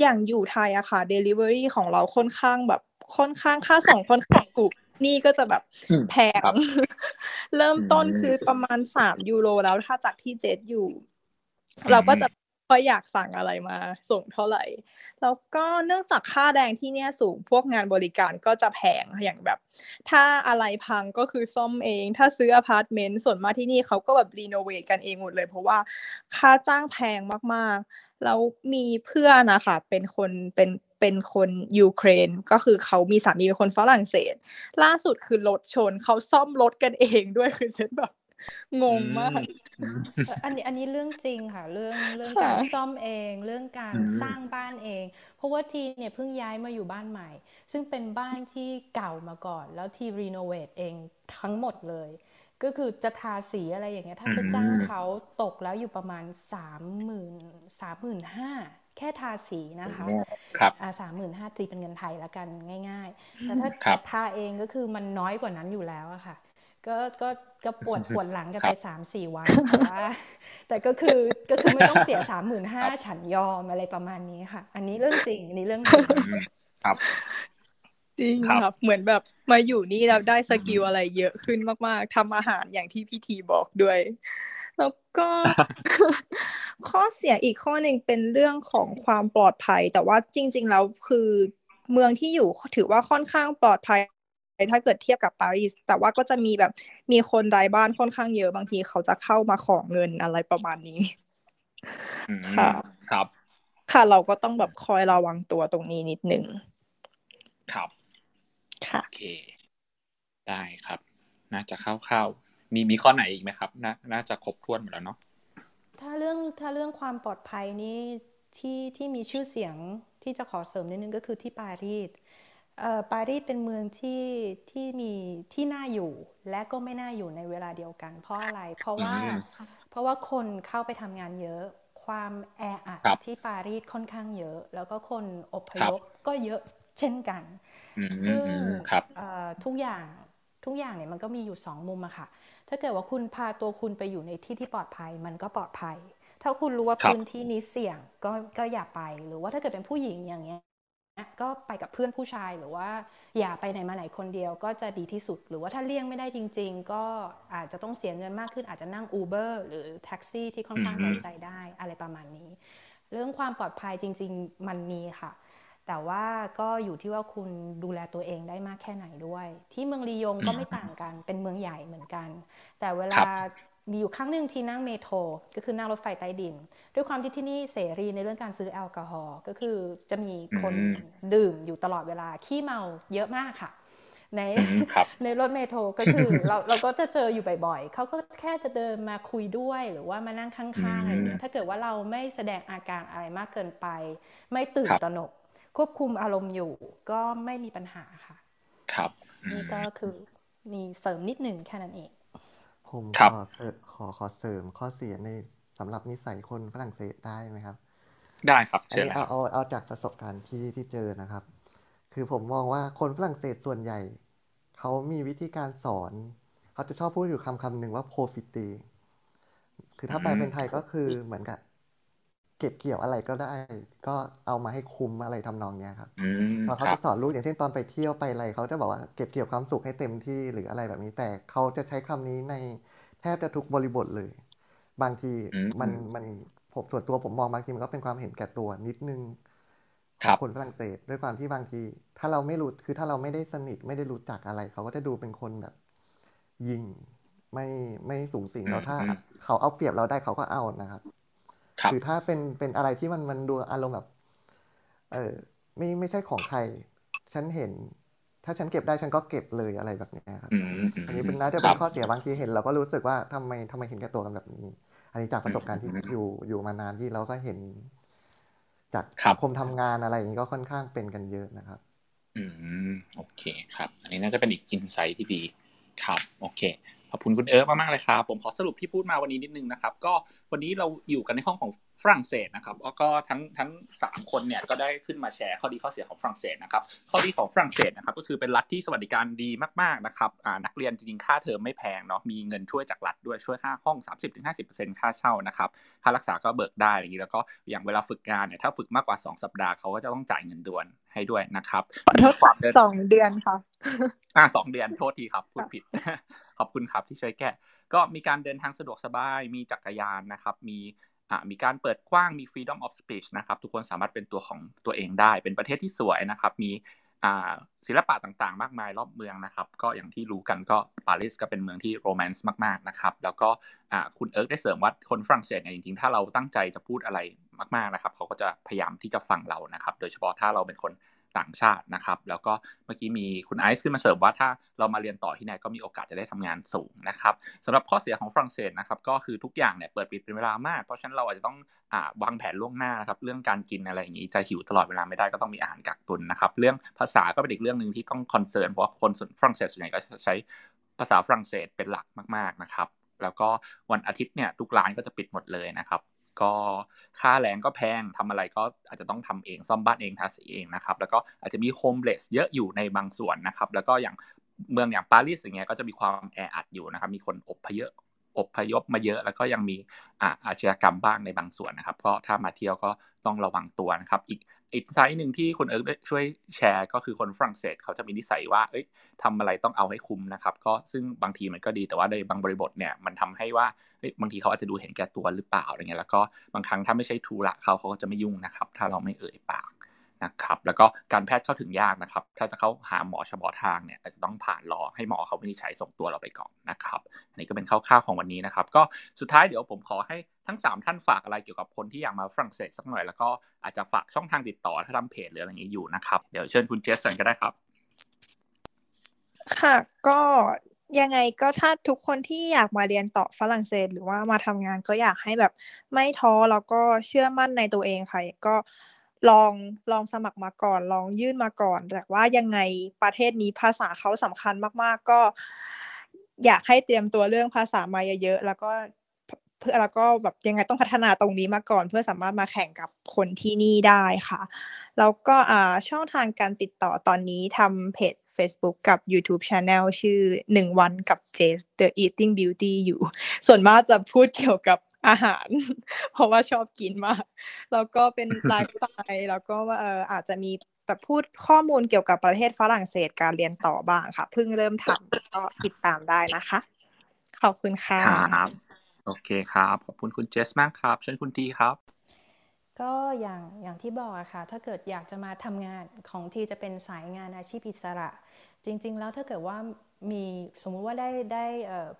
อย่างอยู่ไทยอะค่ะ Delivery ของเราค่อนข้างแบบ ค่อนข้างค่าส่งค่อนข้างถูกนี่ก็จะแบบแพง เริ่มต้นคือประมาณสามยูโรแล้วถ้าจากที่เจ็ดอยู่ เราก็จะพออยากสั่งอะไรมา ส่งเท่าไหร่ แล้วก็เนื่องจากค่าแรงที่เนี่ยสูงพวกงานบริการก็จะแพงอย่างแบบ ถ้าอะไรพังก็คือซ่อมเอง ถ้าซื้ออพาร์ตเมนต์ส่วนมากที่นี่เขาก็แบบ renovate กันเองหมดเลย เพราะว่าค่าจ้างแพงมากๆแล้วมีเพื่อนนะคะเป็นคนเป็น เป็นคนยูเครน ก็คือเขามีสามีเป็นคนฝรั่งเศส ล่าสุดคือรถชนเขาซ่อมรถกันเองด้วยคือฉันแบบงงมาก อันนี้อันนี้เรื่องจริงค่ะ เรื่องเรื่องการซ่อมเองเรื่องการสร้างบ้านเอง เพราะว่าทีเนี่ยเพิ่งย้ายมาอยู่บ้านใหม่ ซึ่งเป็นบ้านที่เก่ามาก่อน แล้วทีรีโนเวทเองทั้งหมดเลย ก็คือจะทาสีอะไรอย่างเงี้ยถ้าไปจ้างเขาตกแล้วอยู่ประมาณสามหมื่นสามหมื่นห้า แค่ทาสีนะคะครับอ่าสามหมื่นห้าตีเป็นเงินไทยละกันง่ายๆแต่ถ้าทาเองก็คือมันน้อยกว่านั้นอยู่แล้วอะค่ะก็ก็ก็ปวดปวดหลังกันไปสามสี่วันแต่ว่าแต่ก็คือก็คือไม่ต้องเสียสามหมื่นห้าฉันยอมอะไรประมาณนี้ค่ะ อันนี้เรื่องจริงอันนี้เรื่องจริงครับจริงครับเหมือนแบบมาอยู่นี่เราได้สกิลอะไรเยอะขึ้นมากๆทำอาหารอย่างที่พี่ทีบอกด้วย แล้วก็ข้อเสียอีกข้อหนึ่งเป็นเรื่องของความปลอดภัย แต่ว่าจริง ๆ แล้วคือเมืองที่อยู่ถือว่าค่อนข้างปลอดภัย ถ้าเกิดเทียบกับปารีสแต่ว่าก็จะมีแบบมีคนไร้บ้านค่อนข้างเยอะบางทีเขาจะเข้ามาขอเงินอะไรประมาณนี้ค่ะครับ ค่ะเราก็ต้องแบบคอยระวังตัวตรงนี้นิดนึงครับค่ะโอเค ได้ครับ น่าจะเข้าๆ มีมีข้อไหนอีกไหมครับน่าน่าจะครบถ้วนหมดแล้วเนาะถ้าเรื่องถ้าเรื่องความปลอดภัยนี่ที่ที่มีชื่อเสียงที่จะขอเสริมนิดนึงก็คือที่ปารีสปารีสเป็นเมืองที่ที่มีที่น่าอยู่และก็ไม่น่าอยู่ในเวลาเดียวกัน เพราะอะไรเพราะว่าเพราะว่าคนเข้าไปทำงานเยอะ ความแออัดที่ปารีสค่อนข้างเยอะ แล้วก็คนอพยพก็เยอะเช่นกัน ซึ่งทุกอย่างทุกอย่างเนี่ยมันก็มีอยู่สองมุมอะค่ะ ถ้าเกิดว่าคุณพาตัวคุณไปอยู่ในที่ที่ปลอดภัยมันก็ปลอดภัย ถ้าคุณรู้ว่าพื้นที่นี้เสี่ยงก็ก็อย่าไป หรือว่าถ้าเกิดเป็นผู้หญิงอย่างเงี้ยก็ไปกับเพื่อนผู้ชายหรือว่าอย่าไปไหนมาไหนคนเดียวก็จะดีที่สุด หรือว่าถ้าเลี่ยงไม่ได้จริง ๆ ก็อาจจะต้องเสียเงินมากขึ้นอาจจะนั่ง Uber หรือแท็กซี่ที่ค่อนข้างไว้ใจได้อะไรประมาณนี้ เรื่องความปลอดภัยจริง ๆ มันมีค่ะ แต่ว่าก็อยู่ที่ว่าคุณดูแลตัวเองได้มากแค่ไหนด้วย ที่เมืองลียงก็ไม่ต่างกันเป็นเมืองใหญ่เหมือนกัน แต่เวลามีอยู่ครั้งหนึ่งที่นั่งเมโทรก็คือนั่งรถไฟใต้ดิน ด้วยความที่ที่นี่เสรีในเรื่องการซื้อแอลกอฮอล์ก็คือจะมีคนดื่มอยู่ตลอดเวลาขี้เมาเยอะมากค่ะ ในในรถเมโทรก็คือเราเราก็จะเจออยู่บ่อยๆเขาก็แค่จะเดินมาคุยด้วยหรือว่ามานั่งข้างๆอะไรเงี้ยถ้าเกิดว่าเราไม่แสดงอาการอะไรมากเกินไป ไม่ตื่นตระหนก ควบคุมอารมณ์อยู่ก็ไม่มีปัญหาค่ะ ครับนี่ก็คือมีเสริมนิดหนึ่งแค่นั้นเอง ผมขอขอขอเสริมข้อเสียในสำหรับนิสัยคนฝรั่งเศสได้ไหมครับ ได้ครับอันนี้เอาเอาเอาจากประสบการณ์ที่ที่เจอนะครับ คือผมมองว่าคนฝรั่งเศสส่วนใหญ่เขามีวิธีการสอนเขาจะชอบพูดอยู่คำคำหนึ่งว่า profite คือถ้าแปลเป็นไทยก็คือเหมือนกับ เก็บเกี่ยวอะไรก็ได้ ก็เอามาให้คุ้มอะไรทำนองเนี้ยครับพอเขาจะสอนลูกอย่างเช่นตอนไปเที่ยวไปอะไรเขาจะบอกว่าเก็บเกี่ยวความสุขให้เต็มที่หรืออะไรแบบนี้แต่เขาจะใช้คำนี้ในแทบจะทุกบริบทเลย บางทีมันมันผมส่วนตัวผมมองบางทีมันก็เป็นความเห็นแก่ตัวนิดนึงของคนฝรั่งเศสด้วยความที่บางที ถ้าเราไม่รู้คือถ้าเราไม่ได้สนิทไม่ได้รู้จักอะไร เขาก็จะดูเป็นคนแบบยิงไม่ไม่สูงสิงแล้วถ้า เขาเอาเปรียบเราได้เขาก็เอานะครับ หรือถ้าเป็นเป็นอะไรที่มันมันดูอารมณ์แบบ เออไม่ไม่ใช่ของใคร ฉันเห็น ถ้าฉันเก็บได้ฉันก็เก็บเลยอะไรแบบนี้ครับ อันนี้เป็นน่าจะเป็นข้อเสียบางทีเห็นเราก็รู้สึกว่าทำไมทำไมเห็นแก่ตัวกันแบบนี้ อันนี้จากประสบการณ์ที่อยู่อยู่มานานที่เราก็เห็น จากสังคมทำงานอะไรอย่างนี้ก็ค่อนข้างเป็นกันเยอะนะครับ อืมโอเคครับ อันนี้น่าจะเป็นอีกอินไซต์ที่ดีครับ โอเค ขอบคุณคุณเอิร์ฟมากๆเลยครับผมขอสรุปที่พูดมาวันนี้นิดนึงนะครับ ก็วันนี้เราอยู่กันในห้องของ ฝรั่งเศสนะครับแล้วก็ทั้งทั้งสามคนเนี่ยก็ได้ขึ้นมาแชร์ข้อดีข้อเสียของฝรั่งเศสนะครับข้อดีของฝรั่งเศสนะครับก็คือเป็นรัฐที่สวัสดิการดีมากๆนะครับนักเรียนจริงๆค่าเทอมไม่แพงเนาะมีเงินช่วยจากรัฐด้วยช่วยค่าห้อง 30-50%ค่าเช่านะครับค่ารักษาก็เบิกได้อย่างนี้แล้วก็อย่างเวลาฝึกงานเนี่ยถ้าฝึกมากกว่า 2 สัปดาห์เขาก็จะต้องจ่ายเงินด่วนให้ด้วยนะครับความเดินสองเดือนค่ะอ่าสองเดือนโทษทีครับพูดผิด ขอบคุณครับที่ช่วยแก้ก็มีการเดินทางสะดวกสบายมีจักรยานนะครับ มี มีการเปิดกว้างมี freedom of speech นะครับ ทุกคนสามารถเป็นตัวของตัวเองได้ เป็นประเทศที่สวยนะครับ มีศิลปะต่างๆ มากมายรอบเมืองนะครับ ก็อย่างที่รู้กันก็ปารีสก็เป็นเมืองที่โรแมนต์มากๆนะครับ แล้วก็คุณเอิร์กได้เสริมว่าคนฝรั่งเศสเนี่ยจริงๆ ถ้าเราตั้งใจจะพูดอะไรมากๆนะครับ เขาก็จะพยายามที่จะฟังเรานะครับ โดยเฉพาะถ้าเราเป็นคน ต่างชาตินะครับ แล้วก็เมื่อกี้มีคุณไอซ์ขึ้นมาเสริมว่าถ้าเรามาเรียนต่อที่ไหนก็มีโอกาสจะได้ทำงานสูงนะครับสำหรับข้อเสียของฝรั่งเศสนะครับก็คือทุกอย่างเนี่ยเปิดปิดเป็นเวลามาก เพราะฉะนั้นเราอาจจะต้องอวางแผนล่วงหน้านะครับเรื่องการกินอะไรอย่างนี้จะหิวตลอดเวลาไม่ได้ก็ต้องมีอาหารกักตุนนะครับเรื่องภาษาก็เป็นอีกเรื่องหนึ่งที่ต้องคอนเซิร์นเพราะว่าคนฝรั่งเศสส่วนใหญ่ก็ใช้ภาษาฝรั่งเศสเป็นหลักมาก ๆนะครับ แล้วก็วันอาทิตย์เนี่ยทุกร้านก็จะปิดหมดเลยนะครับ ก็ค่าแรงก็แพงทำอะไรก็อาจจะต้องทำเองซ่อมบ้านเองทาสีเองนะครับแล้วก็อาจจะมี homeless เยอะอยู่ในบางส่วนนะครับแล้วก็อย่างเมืองอย่างปารีสอย่างเงี้ยก็จะมีความแออัดอยู่นะครับมีคนอบพยพ อบพยพมาเยอะ แล้วก็ยังมีอาชญากรรมบ้างในบางส่วนนะครับ ก็ถ้ามาเที่ยวก็ต้องระวังตัวนะครับ อีกอีก side หนึ่งที่คุณเอิร์กช่วยแชร์ ก็คือคนฝรั่งเศสเขาจะมีนิสัยว่า เอ้ยทำอะไรต้องเอาให้คุ้มนะครับ ก็ซึ่งบางทีมันก็ดีแต่ว่าในบางบริบทเนี่ยมันทำให้ว่าเฮ้ยบางทีเขาอาจจะดูเห็นแก่ตัวหรือเปล่าอะไรเงี้ยแล้วก็บางครั้งถ้าไม่ใช่ทูละเขาเขาก็จะไม่ยุ่งนะครับ ถ้าเราไม่เอ่ยปาก นะครับแล้วก็การแพทย์เข้าถึงยากนะครับ ถ้าจะเข้าหาหมอเฉพาะทางเนี่ยอาจจะต้องผ่านรอให้หมอเขาวินิจฉัยส่งตัวเราไปก่อนนะครับ อันนี้ก็เป็นคร่าวๆของวันนี้นะครับ ก็สุดท้ายเดี๋ยวผมขอให้ทั้ง 3 ท่านฝากอะไรเกี่ยวกับคนที่อยากมาฝรั่งเศสสักหน่อย แล้วก็อาจจะฝากช่องทางติดต่อถ้าทำเพจหรืออะไรอย่างนี้อยู่นะครับเดี๋ยวเชิญคุณเจสก่อนก็ได้ครับ ค่ะก็ยังไงก็ถ้าทุกคนที่อยากมาเรียนต่อฝรั่งเศส หรือว่ามาทำงานก็อยากให้แบบไม่ท้อแล้วก็เชื่อมั่นในตัวเองค่ะก็ ลองลองสมัครมาก่อน ลองยื่นมาก่อน แต่ว่ายังไงประเทศนี้ภาษาเขาสำคัญมาก ๆ ก็ อยากให้เตรียมตัวเรื่องภาษามาเยอะๆแล้วก็เพื่อแล้วก็แบบยังไงต้องพัฒนาตรงนี้มาก่อน เพื่อสามารถมาแข่งกับคนที่นี่ได้ค่ะ แล้วก็ช่องทางการติดต่อตอนนี้ทำเพจ Facebook กับ YouTube Channel ชื่อหนึ่งวันกับ j ส The Eating Beauty อยู่ ส่วนมากจะพูดเกี่ยวกับ อาหาร เพราะว่าชอบกินมากแล้วก็เป็นไลฟ์สไตล์แล้วก็ว่าเอออาจจะมีแบบพูดข้อมูลเกี่ยวกับประเทศฝรั่งเศสการเรียนต่อบ้างค่ะ เพิ่งเริ่มทำก็ติดตามได้นะคะ ขอบคุณค่ะครับโอเคครับ ขอบคุณคุณเจสมากครับเชิญคุณทีครับ ก็อย่างอย่างที่บอกอะค่ะ ถ้าเกิดอยากจะมาทำงานของทีจะเป็นสายงานอาชีพอิสระ จริง ๆ แล้วถ้าเกิดว่ามีสมมุติว่าได้ได้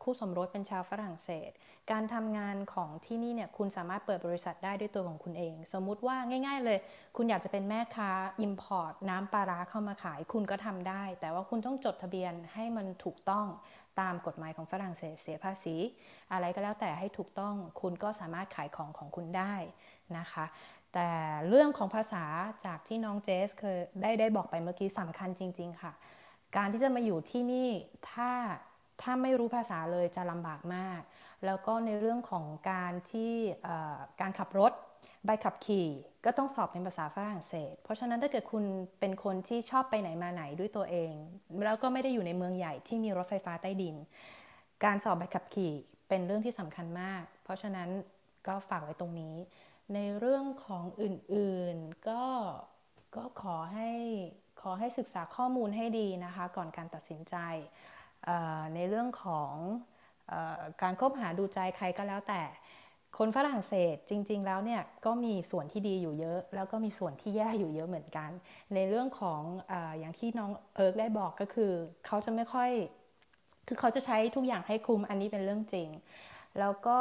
คู่สมรสเป็นชาวฝรั่งเศส การทำงานของที่นี่เนี่ยคุณสามารถเปิดบริษัทได้ด้วยตัวของคุณเอง สมมุติว่าง่าย ๆ เลย คุณอยากจะเป็นแม่ค้า Import น้ำปลาร้าเข้ามาขาย คุณก็ทำได้ แต่ว่าคุณต้องจดทะเบียนให้มันถูกต้องตามกฎหมายของฝรั่งเศสเสียภาษี อะไรก็แล้วแต่ให้ถูกต้องคุณก็สามารถขายของของคุณได้นะคะ แต่เรื่องของภาษาจากที่น้องเจสเคยได้ได้บอกไปเมื่อกี้สำคัญจริง ๆ ค่ะ การที่จะมาอยู่ที่นี่ถ้าถ้าไม่รู้ภาษาเลยจะลำบากมาก แล้วก็ในเรื่องของการที่การขับรถใบขับขี่ก็ต้องสอบเป็นภาษาฝรั่งเศส เพราะฉะนั้นถ้าเกิดคุณเป็นคนที่ชอบไปไหนมาไหนด้วยตัวเอง แล้วก็ไม่ได้อยู่ในเมืองใหญ่ที่มีรถไฟฟ้าใต้ดิน การสอบใบขับขี่เป็นเรื่องที่สำคัญมาก เพราะฉะนั้นก็ฝากไว้ตรงนี้ ในเรื่องของอื่นๆก็ก็ขอให้ขอให้ศึกษาข้อมูลให้ดีนะคะ ก่อนการตัดสินใจในเรื่องของ การคบหาดูใจใครก็แล้วแต่ คนฝรั่งเศสจริง ๆ แล้วเนี่ยก็มีส่วนที่ดีอยู่เยอะ แล้วก็มีส่วนที่แย่อยู่เยอะเหมือนกัน ในเรื่องของออย่างที่น้องเอิร์กได้บอกก็คือ เขาจะไม่ค่อย คือเขาจะใช้ทุกอย่างให้คุมอันนี้เป็นเรื่องจริง แล้วก็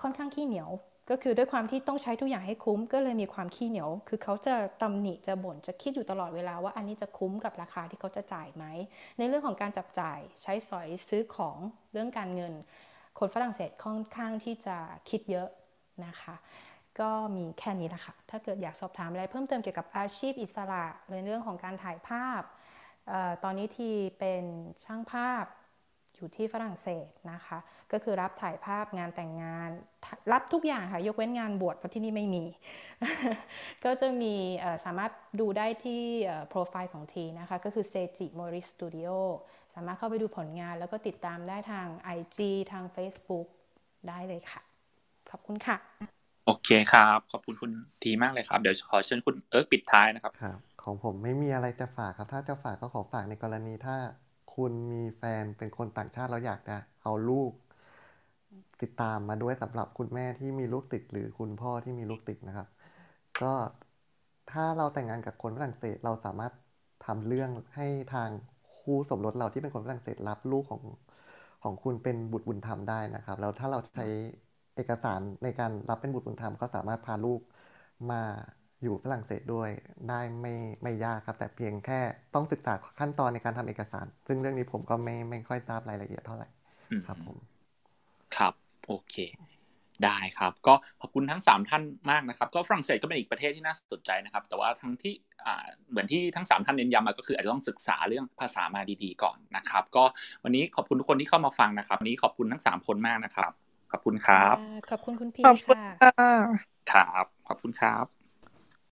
ค่อนข้างขี้เหนียว ก็คือด้วยความที่ต้องใช้ทุกอย่างให้คุ้ม ก็เลยมีความขี้เหนียว คือเขาจะตำหนิจะบ่นจะคิดอยู่ตลอดเวลาว่าอันนี้จะคุ้มกับราคาที่เขาจะจ่ายไหม ในเรื่องของการจับจ่ายใช้สอยซื้อของเรื่องการเงิน คนฝรั่งเศสค่อนข้างที่จะคิดเยอะนะคะ ก็มีแค่นี้ละค่ะ ถ้าเกิดอยากสอบถามอะไรเพิ่มเติมเกี่ยวกับอาชีพอิสระในเรื่องของการถ่ายภาพออตอนนี้ทีเป็นช่างภาพ อยู่ที่ฝรั่งเศสนะคะ ก็คือรับถ่ายภาพงานแต่งงาน รับทุกอย่างค่ะ ยกเว้นงานบวชเพราะที่นี่ไม่มี ก็จะมีสามารถดูได้ที่โปรไฟล์ของทีนะคะ ก็คือ Seiji Mori Studio สามารถเข้าไปดูผลงานแล้วก็ติดตามได้ทาง IG ทาง Facebook ได้เลยค่ะ ขอบคุณค่ะ โอเคครับ ขอบคุณคุณทีมากเลยครับ เดี๋ยวขอเชิญคุณเอิร์กปิดท้ายนะครับครับของผมไม่มีอะไรจะฝากครับ ถ้าจะฝากก็ขอฝากในกรณีถ้า คุณมีแฟนเป็นคนต่างชาติแล้วอยากจะเอาลูก ติดตามมาด้วยสำหรับคุณแม่ที่มีลูกติด หรือคุณพ่อที่มีลูกติดนะครับ ก็ถ้าเราแต่งงานกับคนฝรั่งเศสเราสามารถทำเรื่องให้ทางคู่สมรสเราที่เป็นคนฝรั่งเศสรับลูกของของคุณเป็นบุตรบุญธรรมได้นะครับ แล้วถ้าเราใช้เอกสารในการรับเป็นบุตรบุญธรรมก็สามารถพาลูกมา อยู่ฝรั่งเศสด้วยได้ไม่ไม่ยากครับ แต่เพียงแค่ต้องศึกษาขั้นตอนในการทำเอกสาร ซึ่งเรื่องนี้ผมก็ไม่ไม่ค่อยทราบรายละเอียดเท่าไหร่ครับผมครับโอเค ได้ครับ ก็ขอบคุณทั้งสามท่านมากนะครับ ก็ฝรั่งเศสก็เป็นอีกประเทศที่น่าสนใจนะครับ แต่ว่าทั้งที่เหมือนที่ทั้งสามท่านเน้นย้ำมาก็คืออาจจะต้องศึกษาเรื่องภาษามาดีๆก่อนนะครับ ก็วันนี้ขอบคุณทุกคนที่เข้ามาฟังนะครับวันนี้ขอบคุณทั้งสามคนมากนะครับขอบคุณครับ ขอบคุณคุณพีค่ะครับขอบคุณครับ